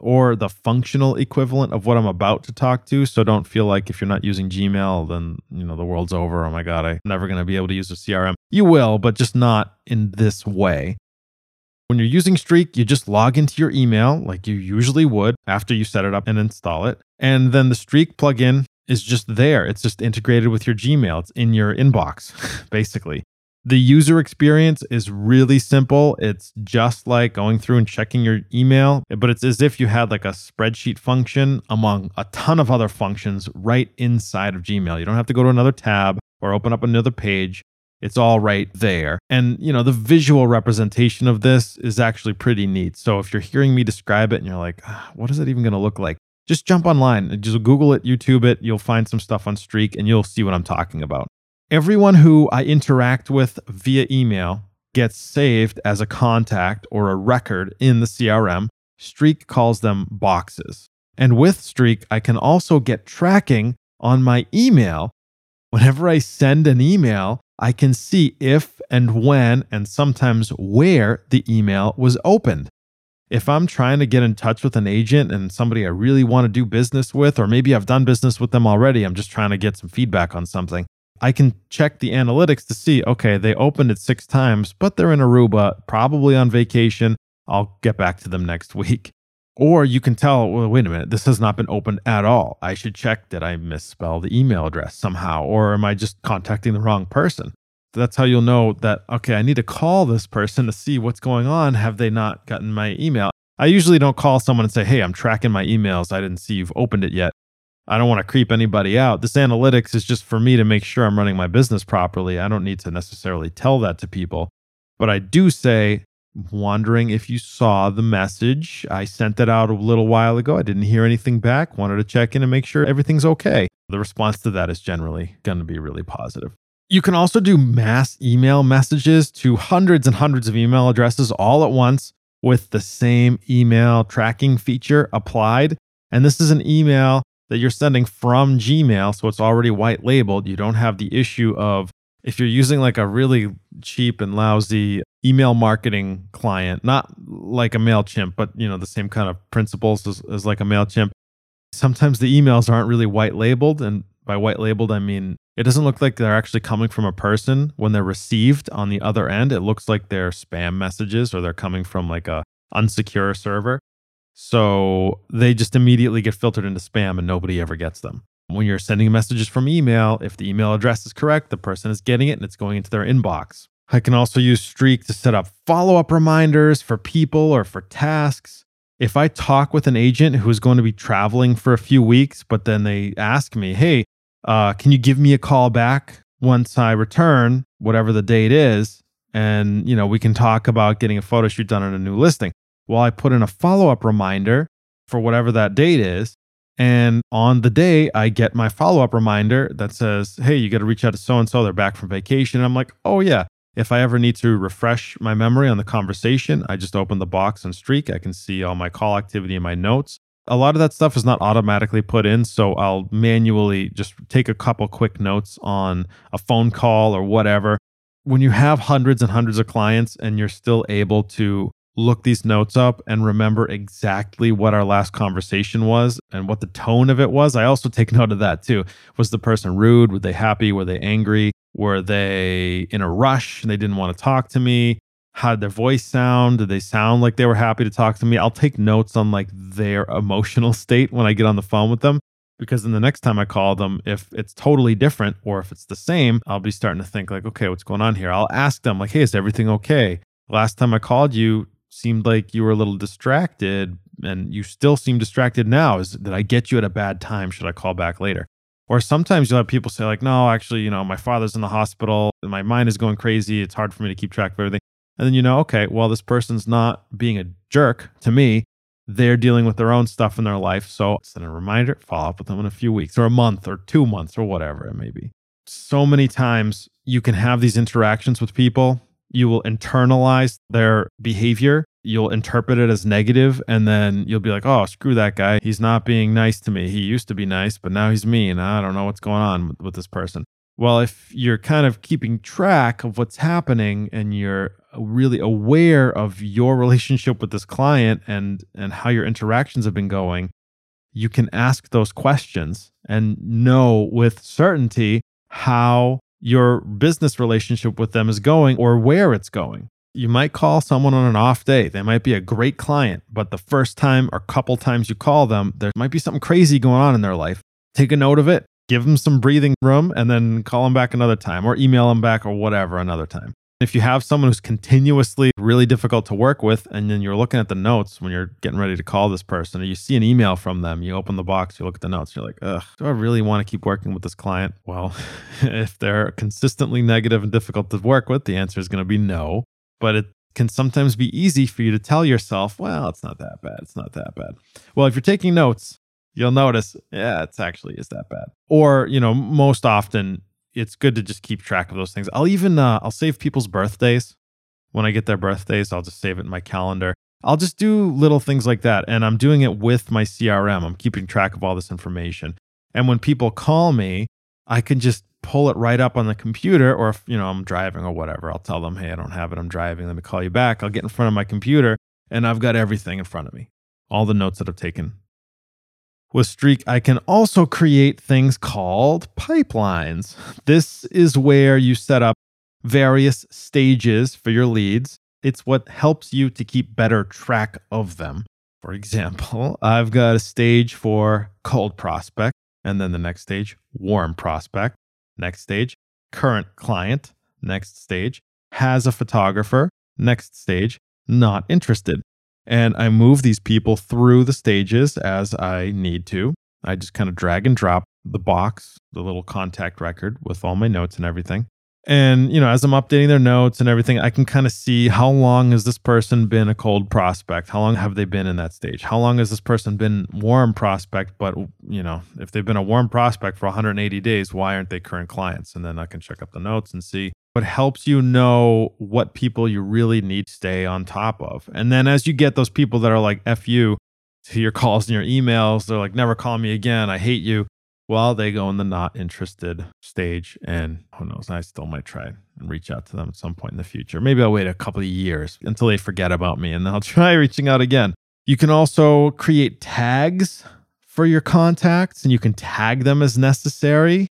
or the functional equivalent of what I'm about to talk to. So don't feel like if you're not using Gmail, then you know the world's over. Oh my god, I'm never going to be able to use a CRM. You will, but just not in this way. When you're using Streak, you just log into your email like you usually would after you set it up and install it. And then the Streak plugin is just there. It's just integrated with your Gmail. It's in your inbox, basically. The user experience is really simple. It's just like going through and checking your email, but it's as if you had like a spreadsheet function among a ton of other functions right inside of Gmail. You don't have to go to another tab or open up another page. It's all right there. And, you know, the visual representation of this is actually pretty neat. So if you're hearing me describe it and you're like, ah, what is it even going to look like? Just jump online, just Google it, YouTube it. You'll find some stuff on Streak and you'll see what I'm talking about. Everyone who I interact with via email gets saved as a contact or a record in the CRM. Streak calls them boxes. And with Streak, I can also get tracking on my email. Whenever I send an email, I can see if and when and sometimes where the email was opened. If I'm trying to get in touch with an agent and somebody I really want to do business with, or maybe I've done business with them already, I'm just trying to get some feedback on something, I can check the analytics to see, okay, they opened it six times, but they're in Aruba, probably on vacation. I'll get back to them next week. Or you can tell, well, wait a minute, this has not been opened at all. I should check did I misspell the email address somehow? Or am I just contacting the wrong person? That's how you'll know that, okay, I need to call this person to see what's going on. Have they not gotten my email? I usually don't call someone and say, hey, I'm tracking my emails. I didn't see you've opened it yet. I don't want to creep anybody out. This analytics is just for me to make sure I'm running my business properly. I don't need to necessarily tell that to people. But I do say, wondering if you saw the message. I sent it out a little while ago. I didn't hear anything back. Wanted to check in and make sure everything's okay. The response to that is generally going to be really positive. You can also do mass email messages to hundreds and hundreds of email addresses all at once with the same email tracking feature applied. And this is an email that you're sending from Gmail, so it's already white labeled. You don't have the issue of if you're using like a really cheap and lousy email marketing client, not like a MailChimp, but you know, the same kind of principles as, as like a MailChimp. Sometimes the emails aren't really white labeled. And by white labeled, I mean it doesn't look like they're actually coming from a person when they're received on the other end. It looks like they're spam messages or they're coming from like a unsecure server. So they just immediately get filtered into spam and nobody ever gets them. When you're sending messages from email, if the email address is correct, the person is getting it and it's going into their inbox. I can also use Streak to set up follow up reminders for people or for tasks. If I talk with an agent who's going to be traveling for a few weeks, but then they ask me, hey, uh, can you give me a call back once I return, whatever the date is? And, you know, we can talk about getting a photo shoot done on a new listing. Well, I put in a follow up reminder for whatever that date is. And on the day, I get my follow up reminder that says, Hey, you got to reach out to so and so. They're back from vacation. And I'm like, Oh, yeah. If I ever need to refresh my memory on the conversation, I just open the box on streak. I can see all my call activity in my notes. A lot of that stuff is not automatically put in. So I'll manually just take a couple quick notes on a phone call or whatever. When you have hundreds and hundreds of clients and you're still able to look these notes up and remember exactly what our last conversation was and what the tone of it was. I also take note of that too. Was the person rude? Were they happy? Were they angry? Were they in a rush and they didn't want to talk to me? How did their voice sound? Did they sound like they were happy to talk to me? I'll take notes on like their emotional state when I get on the phone with them because then the next time I call them, if it's totally different or if it's the same, I'll be starting to think like, okay, what's going on here? I'll ask them like, hey, is everything okay? Last time I called you, seemed like you were a little distracted and you still seem distracted now. Is did I get you at a bad time? Should I call back later? Or sometimes you'll have people say, like, no, actually, you know, my father's in the hospital and my mind is going crazy. It's hard for me to keep track of everything. And then you know, okay, well, this person's not being a jerk to me. They're dealing with their own stuff in their life. So send a reminder, follow up with them in a few weeks or a month or two months or whatever it may be. So many times you can have these interactions with people you will internalize their behavior you'll interpret it as negative and then you'll be like, oh, screw that guy. He's not being nice to me. He used to be nice, but now he's mean. I don't know what's going on with, this person. Well, if you're kind of keeping track of what's happening and you're really aware of your relationship with this client and and how your interactions have been going, you can ask those questions and know with certainty how your business relationship with them is going or where it's going. You might call someone on an off day. They might be a great client, but the first time or couple times you call them, there might be something crazy going on in their life. Take a note of it, give them some breathing room, and then call them back another time or email them back or whatever another time. If you have someone who's continuously really difficult to work with, and then you're looking at the notes when you're getting ready to call this person, and you see an email from them, you open the box, you look at the notes, you're like, ugh, do I really want to keep working with this client? Well, if they're consistently negative and difficult to work with, the answer is going to be no. But it can sometimes be easy for you to tell yourself, well, it's not that bad. It's not that bad. Well, if you're taking notes, you'll notice, yeah, it's actually is that bad. Or, you know, most often it's good to just keep track of those things. I'll even uh, I'll save people's birthdays when I get their birthdays. I'll just save it in my calendar. I'll just do little things like that, and I'm doing it with my CRM. I'm keeping track of all this information. And when people call me, I can just pull it right up on the computer, or if you know I'm driving or whatever, I'll tell them, "Hey, I don't have it. I'm driving. Let me call you back." I'll get in front of my computer, and I've got everything in front of me, all the notes that I've taken with Streak, I can also create things called pipelines. This is where you set up various stages for your leads. It's what helps you to keep better track of them. For example, I've got a stage for cold prospect, and then the next stage, warm prospect. Next stage, current client. Next stage, has a photographer. Next stage, not interested and I move these people through the stages as I need to. I just kind of drag and drop the box, the little contact record with all my notes and everything. And, you know, as I'm updating their notes and everything, I can kind of see how long has this person been a cold prospect? How long have they been in that stage? How long has this person been warm prospect? But, you know, if they've been a warm prospect for 180 days, why aren't they current clients? And then I can check up the notes and see what helps you know what people you really need to stay on top of. And then as you get those people that are like F you to your calls and your emails, they're like, never call me again. I hate you. Well, they go in the not interested stage. And who knows, I still might try and reach out to them at some point in the future. Maybe I'll wait a couple of years until they forget about me and then I'll try reaching out again. You can also create tags for your contacts and you can tag them as necessary.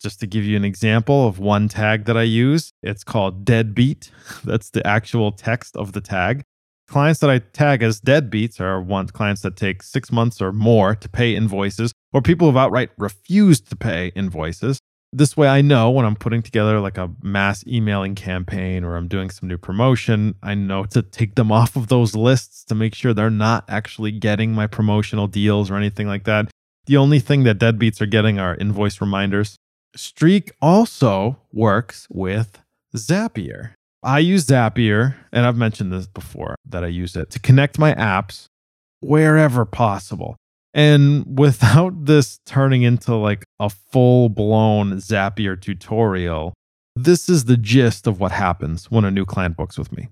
Just to give you an example of one tag that I use, it's called deadbeat. That's the actual text of the tag. Clients that I tag as deadbeats are ones clients that take six months or more to pay invoices, or people who've outright refused to pay invoices. This way, I know when I'm putting together like a mass emailing campaign or I'm doing some new promotion, I know to take them off of those lists to make sure they're not actually getting my promotional deals or anything like that. The only thing that deadbeats are getting are invoice reminders. Streak also works with Zapier. I use Zapier, and I've mentioned this before that I use it to connect my apps wherever possible. And without this turning into like a full blown Zapier tutorial, this is the gist of what happens when a new client books with me.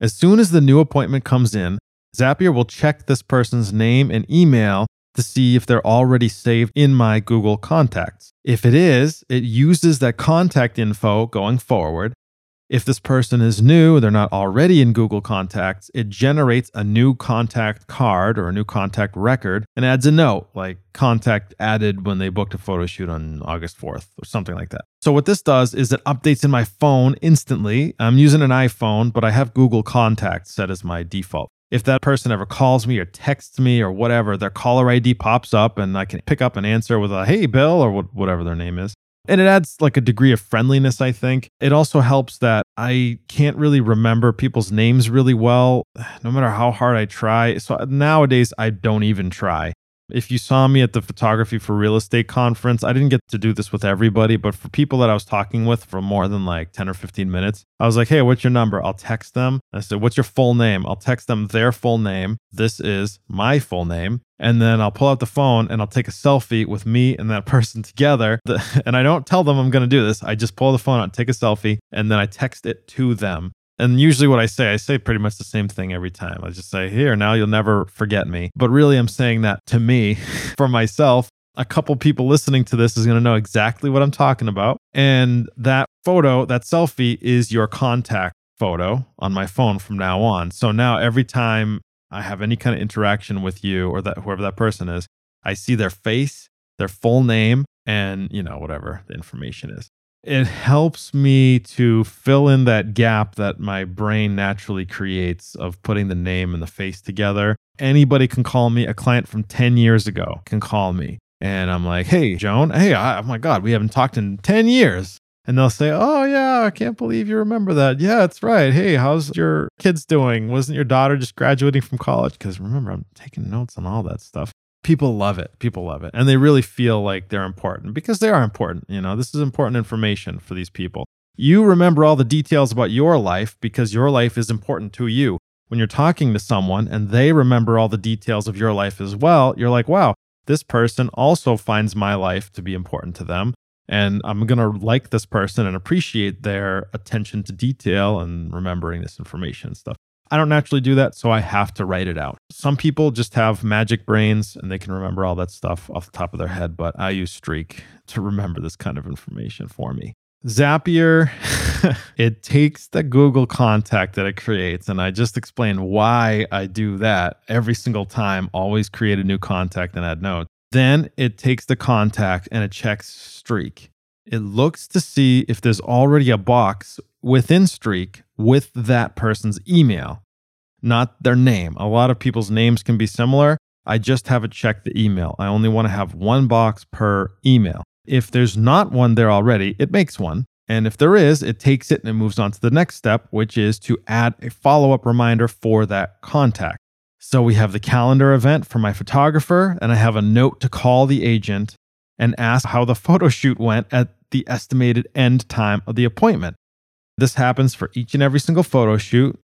As soon as the new appointment comes in, Zapier will check this person's name and email to see if they're already saved in my Google contacts. If it is, it uses that contact info going forward. If this person is new, they're not already in Google Contacts, it generates a new contact card or a new contact record and adds a note like contact added when they booked a photo shoot on August 4th or something like that. So, what this does is it updates in my phone instantly. I'm using an iPhone, but I have Google Contacts set as my default if that person ever calls me or texts me or whatever, their caller ID pops up and I can pick up and answer with a hey, Bill, or whatever their name is. And it adds like a degree of friendliness, I think. It also helps that I can't really remember people's names really well, no matter how hard I try. So nowadays, I don't even try. If you saw me at the photography for real estate conference, I didn't get to do this with everybody, but for people that I was talking with for more than like 10 or 15 minutes, I was like, hey, what's your number? I'll text them. I said, what's your full name? I'll text them their full name. This is my full name. And then I'll pull out the phone and I'll take a selfie with me and that person together. And I don't tell them I'm going to do this. I just pull the phone out, take a selfie, and then I text it to them And usually, what I say, I say pretty much the same thing every time. I just say, Here, now you'll never forget me. But really, I'm saying that to me, for myself. A couple people listening to this is going to know exactly what I'm talking about. And that photo, that selfie, is your contact photo on my phone from now on. So now every time I have any kind of interaction with you or that whoever that person is, I see their face, their full name, and you know, whatever the information is. It helps me to fill in that gap that my brain naturally creates of putting the name and the face together. Anybody can call me. A client from 10 years ago can call me. And I'm like, hey, Joan, hey, I, oh my God, we haven't talked in 10 years. And they'll say, oh, yeah, I can't believe you remember that. Yeah, that's right. Hey, how's your kids doing? Wasn't your daughter just graduating from college? Because remember, I'm taking notes on all that stuff people love it. People love it. And they really feel like they're important because they are important. You know, this is important information for these people. You remember all the details about your life because your life is important to you. When you're talking to someone and they remember all the details of your life as well, you're like, wow, this person also finds my life to be important to them. And I'm going to like this person and appreciate their attention to detail and remembering this information and stuff. I don't naturally do that, so I have to write it out. Some people just have magic brains and they can remember all that stuff off the top of their head, but I use Streak to remember this kind of information for me. Zapier, it takes the Google contact that it creates, and I just explained why I do that every single time, always create a new contact and add notes. Then it takes the contact and it checks Streak. It looks to see if there's already a box within Streak with that person's email, not their name. A lot of people's names can be similar. I just have it check the email. I only want to have one box per email. If there's not one there already, it makes one. And if there is, it takes it and it moves on to the next step, which is to add a follow up reminder for that contact. So we have the calendar event for my photographer, and I have a note to call the agent and ask how the photo shoot went at the estimated end time of the appointment. This happens for each and every single photo shoot.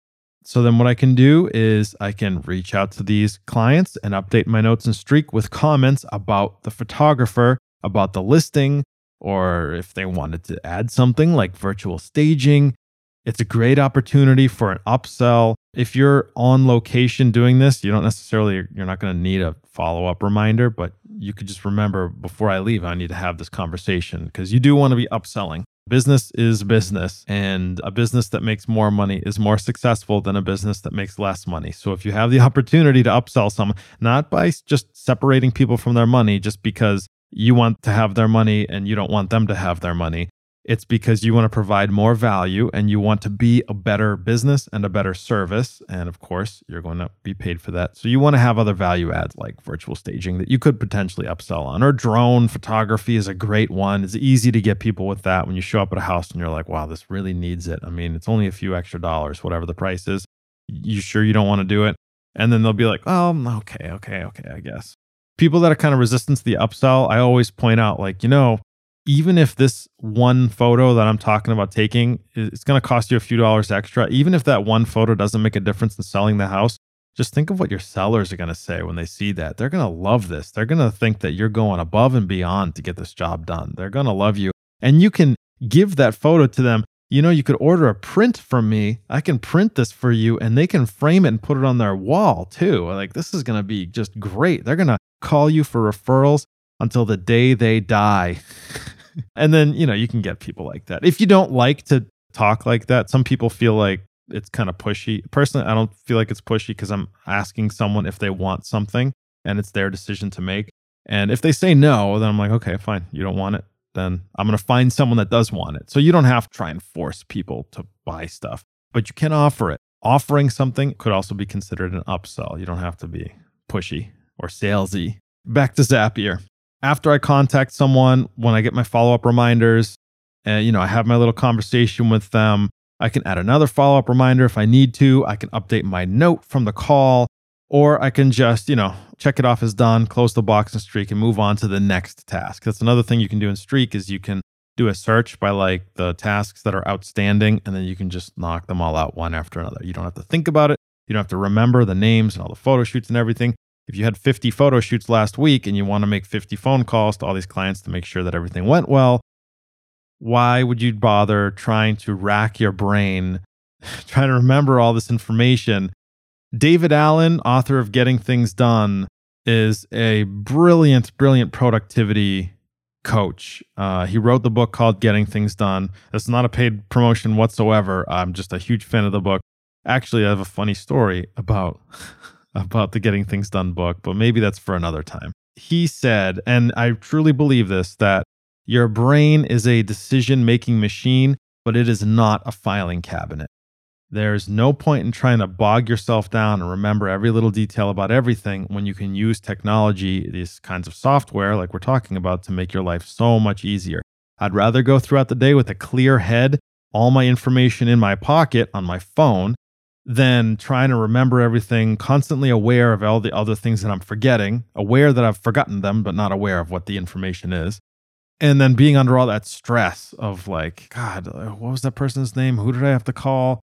So then what I can do is I can reach out to these clients and update my notes and streak with comments about the photographer, about the listing, or if they wanted to add something like virtual staging. It's a great opportunity for an upsell. If you're on location doing this, you don't necessarily you're not going to need a follow-up reminder, but you could just remember before I leave I need to have this conversation because you do want to be upselling. Business is business, and a business that makes more money is more successful than a business that makes less money. So, if you have the opportunity to upsell someone, not by just separating people from their money just because you want to have their money and you don't want them to have their money, it's because you want to provide more value and you want to be a better business and a better service. And of course, you're going to be paid for that. So you want to have other value adds like virtual staging that you could potentially upsell on, or drone photography is a great one. It's easy to get people with that when you show up at a house and you're like, wow, this really needs it. I mean, it's only a few extra dollars, whatever the price is. You sure you don't want to do it? And then they'll be like, oh, mm, okay, okay, okay, I guess. People that are kind of resistant to the upsell, I always point out, like, you know, even if this one photo that I'm talking about taking it's going to cost you a few dollars extra, even if that one photo doesn't make a difference in selling the house, just think of what your sellers are going to say when they see that. They're going to love this. They're going to think that you're going above and beyond to get this job done. They're going to love you. And you can give that photo to them. You know, you could order a print from me. I can print this for you and they can frame it and put it on their wall too. Like, this is going to be just great. They're going to call you for referrals until the day they die. and then, you know, you can get people like that. If you don't like to talk like that, some people feel like it's kind of pushy. Personally, I don't feel like it's pushy because I'm asking someone if they want something and it's their decision to make. And if they say no, then I'm like, okay, fine. You don't want it. Then I'm going to find someone that does want it. So you don't have to try and force people to buy stuff, but you can offer it. Offering something could also be considered an upsell. You don't have to be pushy or salesy. Back to Zapier after I contact someone, when I get my follow up reminders, and you know, I have my little conversation with them, I can add another follow up reminder if I need to. I can update my note from the call, or I can just, you know, check it off as done, close the box and streak, and move on to the next task. That's another thing you can do in streak is you can do a search by like the tasks that are outstanding, and then you can just knock them all out one after another. You don't have to think about it. You don't have to remember the names and all the photo shoots and everything if you had 50 photo shoots last week and you want to make 50 phone calls to all these clients to make sure that everything went well, why would you bother trying to rack your brain trying to remember all this information. David Allen, author of Getting Things Done, is a brilliant, brilliant productivity coach. Uh, he wrote the book called Getting Things Done. It's not a paid promotion whatsoever. I'm just a huge fan of the book. Actually, I have a funny story about about the Getting Things Done book, but maybe that's for another time. He said, and I truly believe this, that your brain is a decision making machine, but it is not a filing cabinet. There's no point in trying to bog yourself down and remember every little detail about everything when you can use technology, these kinds of software like we're talking about, to make your life so much easier. I'd rather go throughout the day with a clear head, all my information in my pocket on my phone, than trying to remember everything, constantly aware of all the other things that I'm forgetting, aware that I've forgotten them, but not aware of what the information is. And then being under all that stress of like, God, uh, what was that person's name? Who did I have to call?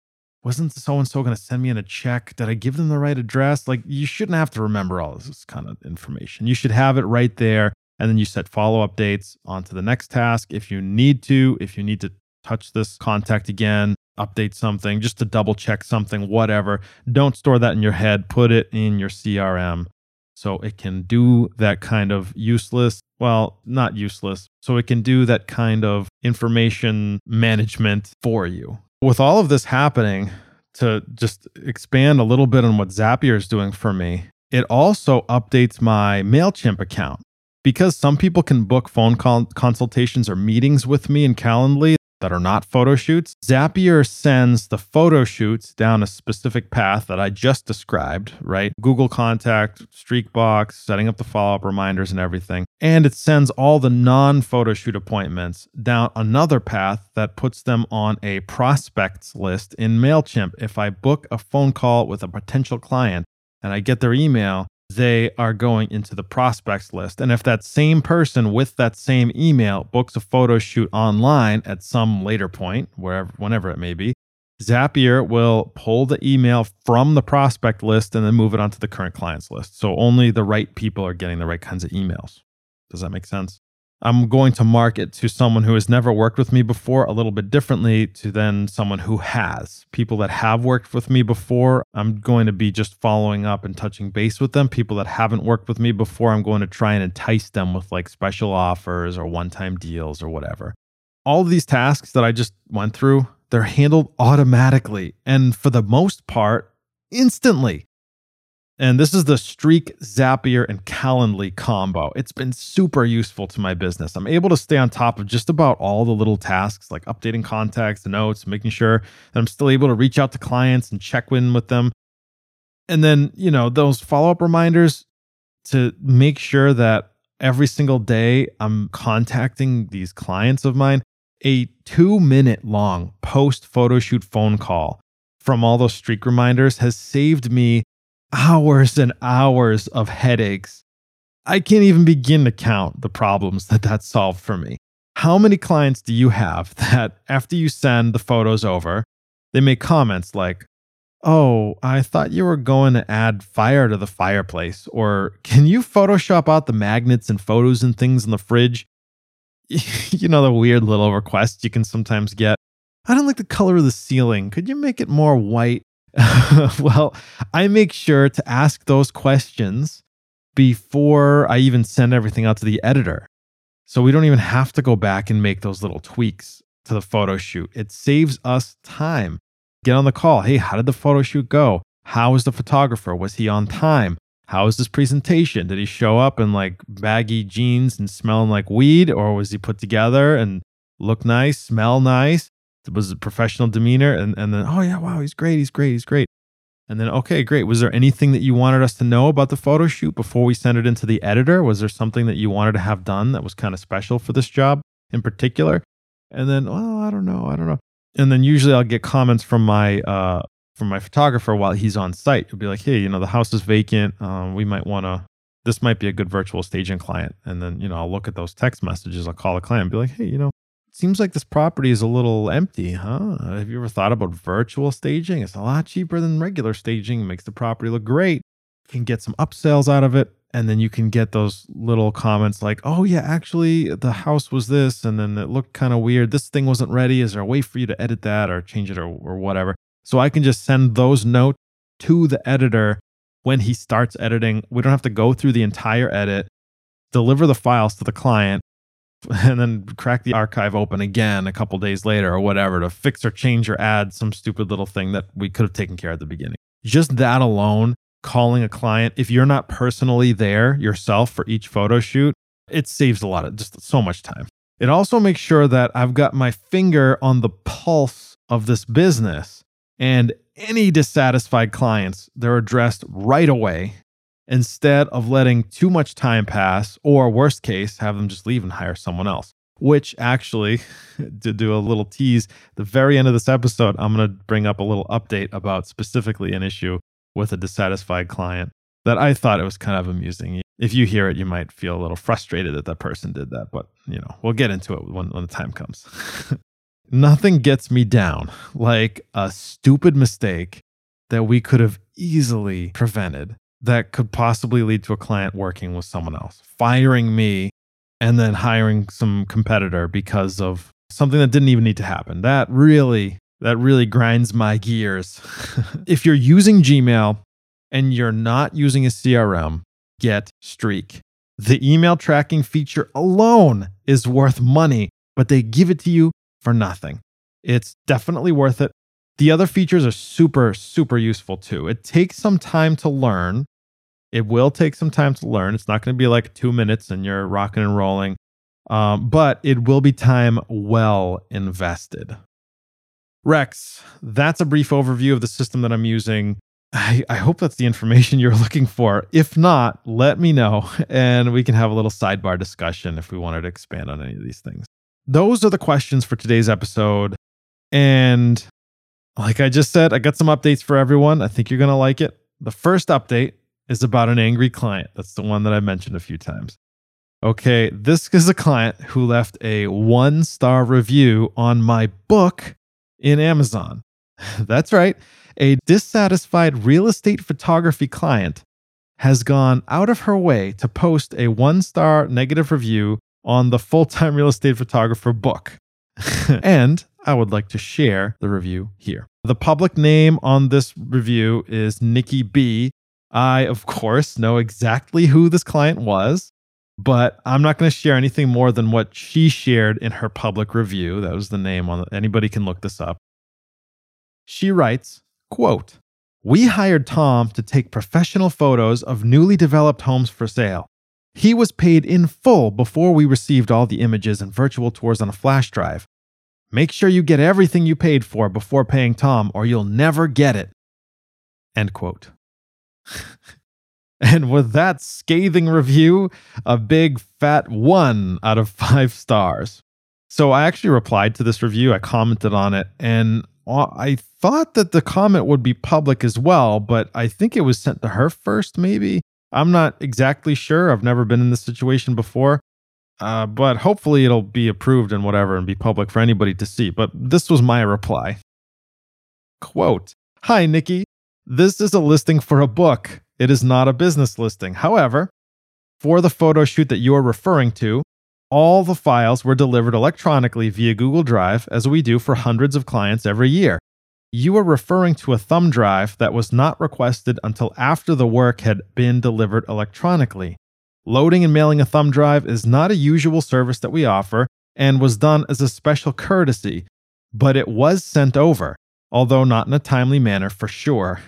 wasn't so and so going to send me in a check? Did I give them the right address? Like, you shouldn't have to remember all this kind of information. You should have it right there. And then you set follow up dates onto the next task if you need to, if you need to touch this contact again, update something, just to double check something, whatever. Don't store that in your head. Put it in your CRM so it can do that kind of useless, well, not useless, so it can do that kind of information management for you with all of this happening, to just expand a little bit on what Zapier is doing for me, it also updates my MailChimp account. Because some people can book phone consultations or meetings with me in Calendly, that are not photo shoots. Zapier sends the photo shoots down a specific path that I just described, right? Google Contact, Streakbox, setting up the follow up reminders and everything. And it sends all the non photo shoot appointments down another path that puts them on a prospects list in MailChimp. If I book a phone call with a potential client and I get their email, they are going into the prospects list. And if that same person with that same email books a photo shoot online at some later point, wherever, whenever it may be, Zapier will pull the email from the prospect list and then move it onto the current clients list. So only the right people are getting the right kinds of emails. Does that make sense? I'm going to market to someone who has never worked with me before a little bit differently to then someone who has. People that have worked with me before, I'm going to be just following up and touching base with them. People that haven't worked with me before, I'm going to try and entice them with like special offers or one time deals or whatever. All of these tasks that I just went through, they're handled automatically and for the most part, instantly. And this is the Streak, Zapier, and Calendly combo. It's been super useful to my business. I'm able to stay on top of just about all the little tasks like updating contacts, notes, making sure that I'm still able to reach out to clients and check in with them. And then, you know, those follow up reminders to make sure that every single day I'm contacting these clients of mine. A two minute long post photo shoot phone call from all those streak reminders has saved me hours and hours of headaches. I can't even begin to count the problems that that solved for me. How many clients do you have that after you send the photos over, they make comments like, Oh, I thought you were going to add fire to the fireplace. Or can you Photoshop out the magnets and photos and things in the fridge? you know, the weird little requests you can sometimes get. I don't like the color of the ceiling. Could you make it more white? well, I make sure to ask those questions before I even send everything out to the editor. So we don't even have to go back and make those little tweaks to the photo shoot. It saves us time. Get on the call. Hey, how did the photo shoot go? How was the photographer? Was he on time? How was this presentation? Did he show up in like baggy jeans and smelling like weed, or was he put together and look nice, smell nice? Was a professional demeanor and, and then oh yeah wow he's great he's great he's great. And then okay great was there anything that you wanted us to know about the photo shoot before we sent it into the editor? Was there something that you wanted to have done that was kind of special for this job in particular? And then well i don't know i don't know. And then usually i'll get comments from my uh from my photographer while he's on site. He'll be like hey you know the house is vacant um, we might want to this might be a good virtual staging client. And then you know i'll look at those text messages i'll call the client and be like hey you know seems like this property is a little empty, huh? Have you ever thought about virtual staging? It's a lot cheaper than regular staging. It makes the property look great. You can get some upsells out of it. And then you can get those little comments like, oh, yeah, actually, the house was this. And then it looked kind of weird. This thing wasn't ready. Is there a way for you to edit that or change it or, or whatever? So I can just send those notes to the editor when he starts editing. We don't have to go through the entire edit, deliver the files to the client, and then crack the archive open again a couple days later or whatever to fix or change or add some stupid little thing that we could have taken care of at the beginning. Just that alone, calling a client, if you're not personally there yourself for each photo shoot, it saves a lot of just so much time. It also makes sure that I've got my finger on the pulse of this business and any dissatisfied clients, they're addressed right away instead of letting too much time pass, or worst case, have them just leave and hire someone else. Which actually, to do a little tease, the very end of this episode, I'm going to bring up a little update about specifically an issue with a dissatisfied client that I thought it was kind of amusing. If you hear it, you might feel a little frustrated that that person did that, but you know, we'll get into it when, when the time comes. Nothing gets me down like a stupid mistake that we could have easily prevented that could possibly lead to a client working with someone else, firing me and then hiring some competitor because of something that didn't even need to happen. That really that really grinds my gears. if you're using Gmail and you're not using a CRM, get Streak. The email tracking feature alone is worth money, but they give it to you for nothing. It's definitely worth it. The other features are super, super useful too. It takes some time to learn. It will take some time to learn. It's not going to be like two minutes and you're rocking and rolling, um, but it will be time well invested. Rex, that's a brief overview of the system that I'm using. I, I, hope that's the information you're looking for. If not, let me know and we can have a little sidebar discussion if we wanted to expand on any of these things those are the questions for today's episode. And like I just said, I got some updates for everyone. I think you're going to like it. The first update is about an angry client. That's the one that I mentioned a few times. Okay, this is a client who left a one star review on my book in Amazon. That's right. A dissatisfied real estate photography client has gone out of her way to post a one star negative review on the full time real estate photographer book. and I would like to share the review here. The public name on this review is Nikki B. I, of course, know exactly who this client was, but I'm not going to share anything more than what she shared in her public review. That was the name on. Anybody can look this up. She writes, quote, we hired Tom to take professional photos of newly developed homes for sale. He was paid in full before we received all the images and virtual tours on a flash drive. Make sure you get everything you paid for before paying Tom, or you'll never get it. End quote. and with that scathing review, a big fat one out of five stars. So I actually replied to this review, I commented on it, and I thought that the comment would be public as well, but I think it was sent to her first, maybe. I'm not exactly sure. I've never been in this situation before. Uh, but hopefully it'll be approved and whatever and be public for anybody to see. But this was my reply. Quote Hi, Nikki. This is a listing for a book. It is not a business listing. However, for the photo shoot that you are referring to, all the files were delivered electronically via Google Drive, as we do for hundreds of clients every year you are referring to a thumb drive that was not requested until after the work had been delivered electronically. Loading and mailing a thumb drive is not a usual service that we offer and was done as a special courtesy, but it was sent over, although not in a timely manner for sure.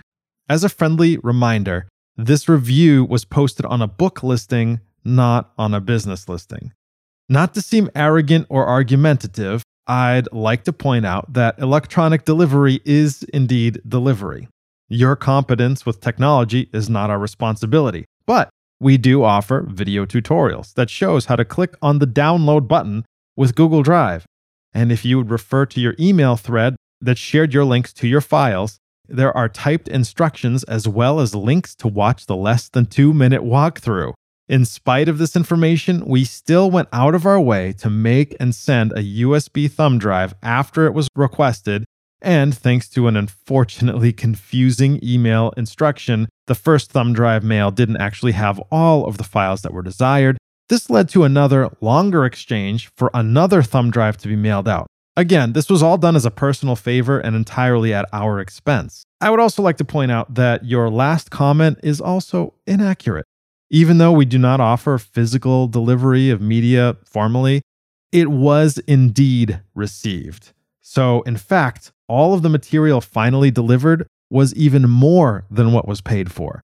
As a friendly reminder, this review was posted on a book listing, not on a business listing. Not to seem arrogant or argumentative, I'd like to point out that electronic delivery is indeed delivery. Your competence with technology is not our responsibility, but we do offer video tutorials that shows how to click on the download button with Google Drive. And if you would refer to your email thread that shared your links to your files, there are typed instructions as well as links to watch the less than two minute walkthrough. In spite of this information, we still went out of our way to make and send a USB thumb drive after it was requested. And thanks to an unfortunately confusing email instruction, the first thumb drive mail didn't actually have all of the files that were desired. This led to another longer exchange for another thumb drive to be mailed out. Again, this was all done as a personal favor and entirely at our expense. I would also like to point out that your last comment is also inaccurate. Even though we do not offer physical delivery of media formally, it was indeed received. So, in fact, all of the material finally delivered was even more than what was paid for.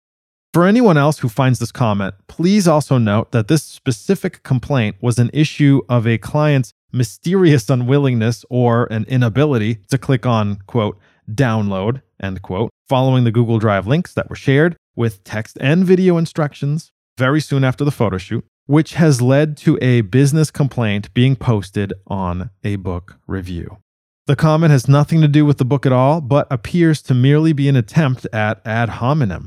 For anyone else who finds this comment, please also note that this specific complaint was an issue of a client's mysterious unwillingness or an inability to click on, quote, download, end quote, following the Google Drive links that were shared with text and video instructions very soon after the photo shoot, which has led to a business complaint being posted on a book review. The comment has nothing to do with the book at all, but appears to merely be an attempt at ad hominem.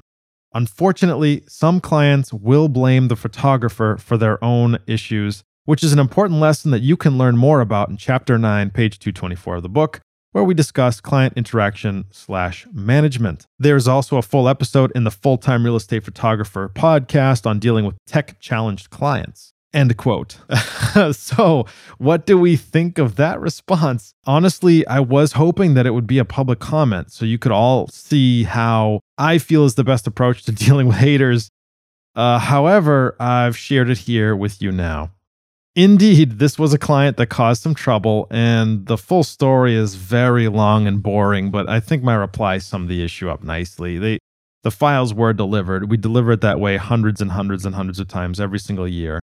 Unfortunately, some clients will blame the photographer for their own issues, which is an important lesson that you can learn more about in chapter 9, page 224 of the book, where we discuss client interaction slash management. There's also a full episode in the Full Time Real Estate Photographer podcast on dealing with tech challenged clients. End quote. so, what do we think of that response? Honestly, I was hoping that it would be a public comment so you could all see how I feel is the best approach to dealing with haters. Uh, however, I've shared it here with you now. Indeed, this was a client that caused some trouble, and the full story is very long and boring, but I think my reply summed the issue up nicely. They, the files were delivered. We deliver it that way hundreds and hundreds and hundreds of times every single year.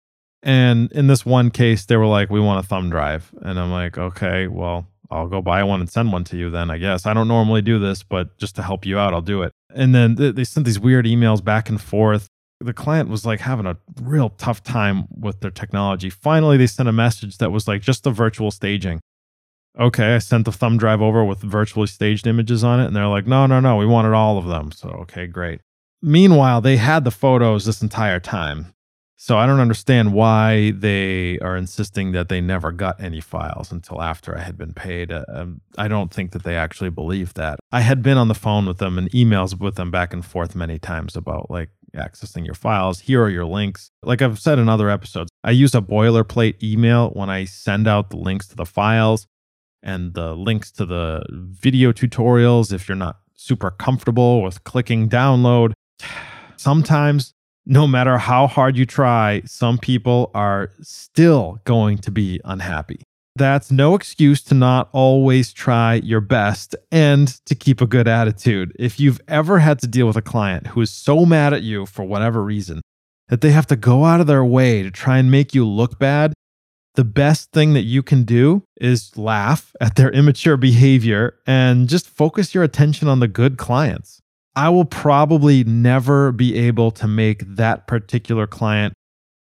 And in this one case, they were like, we want a thumb drive. And I'm like, okay, well, I'll go buy one and send one to you then, I guess. I don't normally do this, but just to help you out, I'll do it. And then they sent these weird emails back and forth. The client was like having a real tough time with their technology. Finally, they sent a message that was like just the virtual staging. Okay, I sent the thumb drive over with virtually staged images on it. And they're like, no, no, no, we wanted all of them. So, okay, great. Meanwhile, they had the photos this entire time. So I don't understand why they are insisting that they never got any files until after I had been paid. Uh, um, I don't think that they actually believe that. I had been on the phone with them and emails with them back and forth many times about like accessing your files. Here are your links. Like I've said in other episodes, I use a boilerplate email when I send out the links to the files and the links to the video tutorials if you're not super comfortable with clicking download. Sometimes no matter how hard you try, some people are still going to be unhappy. That's no excuse to not always try your best and to keep a good attitude. If you've ever had to deal with a client who is so mad at you for whatever reason that they have to go out of their way to try and make you look bad, the best thing that you can do is laugh at their immature behavior and just focus your attention on the good clients. I will probably never be able to make that particular client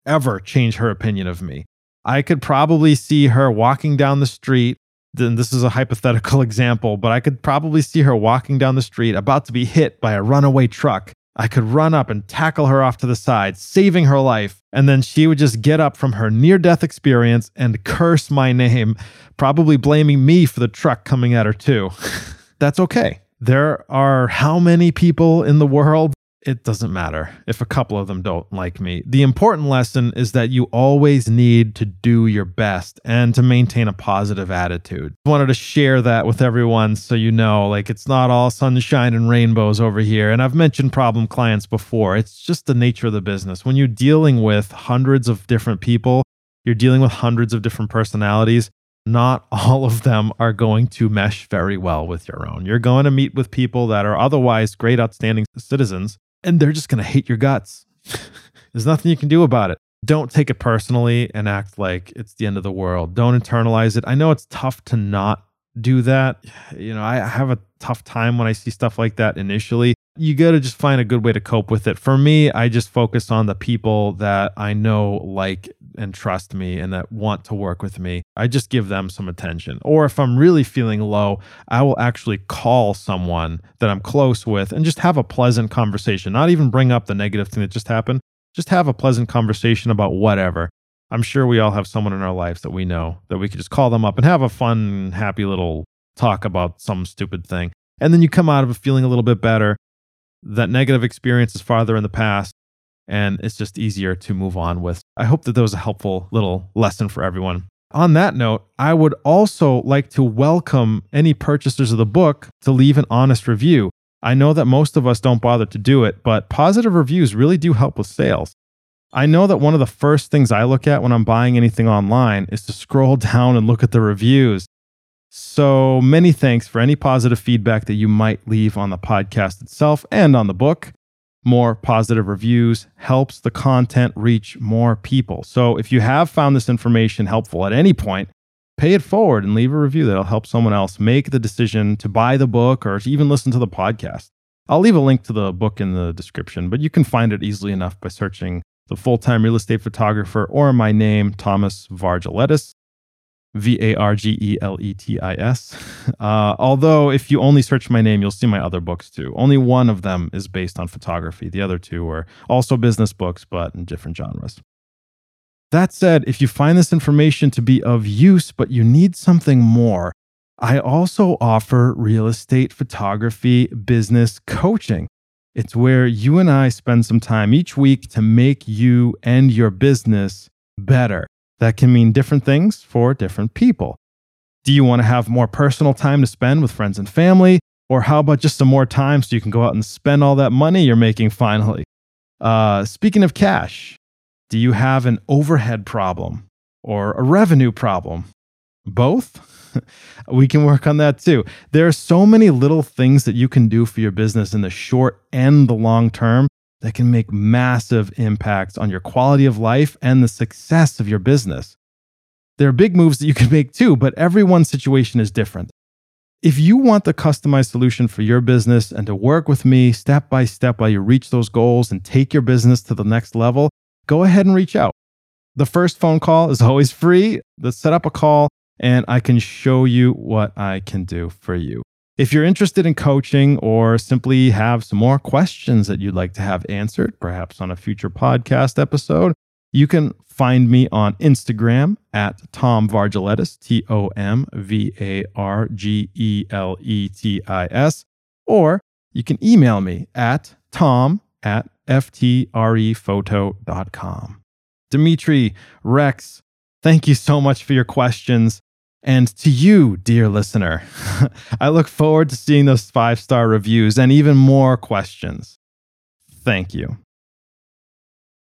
ever change her opinion of me. I could probably see her walking down the street. Then this is a hypothetical example, but I could probably see her walking down the street about to be hit by a runaway truck. I could run up and tackle her off to the side, saving her life. And then she would just get up from her near death experience and curse my name, probably blaming me for the truck coming at her, too. That's okay. There are how many people in the world? It doesn't matter if a couple of them don't like me. The important lesson is that you always need to do your best and to maintain a positive attitude. I wanted to share that with everyone so you know, like, it's not all sunshine and rainbows over here. And I've mentioned problem clients before. It's just the nature of the business. When you're dealing with hundreds of different people, you're dealing with hundreds of different personalities not all of them are going to mesh very well with your own. You're going to meet with people that are otherwise great, outstanding citizens, and they're just going to hate your guts. There's nothing you can do about it. Don't take it personally and act like it's the end of the world. Don't internalize it. I know it's tough to not do that. You know, I have a tough time when I see stuff like that initially. You got to just find a good way to cope with it. For me, I just focus on the people that I know like and trust me and that want to work with me. I just give them some attention. Or if I'm really feeling low, I will actually call someone that I'm close with and just have a pleasant conversation, not even bring up the negative thing that just happened. Just have a pleasant conversation about whatever. I'm sure we all have someone in our lives that we know that we could just call them up and have a fun, happy little talk about some stupid thing. And then you come out of it feeling a little bit better. That negative experience is farther in the past and it's just easier to move on with. I hope that that was a helpful little lesson for everyone. On that note, I would also like to welcome any purchasers of the book to leave an honest review. I know that most of us don't bother to do it, but positive reviews really do help with sales. I know that one of the first things I look at when I'm buying anything online is to scroll down and look at the reviews. So many thanks for any positive feedback that you might leave on the podcast itself and on the book. More positive reviews helps the content reach more people. So if you have found this information helpful at any point, pay it forward and leave a review that'll help someone else make the decision to buy the book or to even listen to the podcast. I'll leave a link to the book in the description, but you can find it easily enough by searching the full time real estate photographer or my name, Thomas Vargeletis. V A R G E L E T I S. Uh, although, if you only search my name, you'll see my other books too. Only one of them is based on photography. The other two are also business books, but in different genres. That said, if you find this information to be of use, but you need something more, I also offer real estate photography business coaching. It's where you and I spend some time each week to make you and your business better. That can mean different things for different people. Do you want to have more personal time to spend with friends and family? Or how about just some more time so you can go out and spend all that money you're making finally? Uh, speaking of cash, do you have an overhead problem or a revenue problem? Both? we can work on that too. There are so many little things that you can do for your business in the short and the long term that can make massive impacts on your quality of life and the success of your business. There are big moves that you can make too, but everyone's situation is different. If you want the customized solution for your business and to work with me step by step while you reach those goals and take your business to the next level, go ahead and reach out. The first phone call is always free. Let's set up a call and I can show you what I can do for you. If you're interested in coaching or simply have some more questions that you'd like to have answered, perhaps on a future podcast episode, you can find me on Instagram at Tom Vargeletis, T O M V A R G E L E T I S, or you can email me at tom at ftrephoto.com. Dimitri, Rex, thank you so much for your questions. And to you, dear listener, I look forward to seeing those five star reviews and even more questions. Thank you.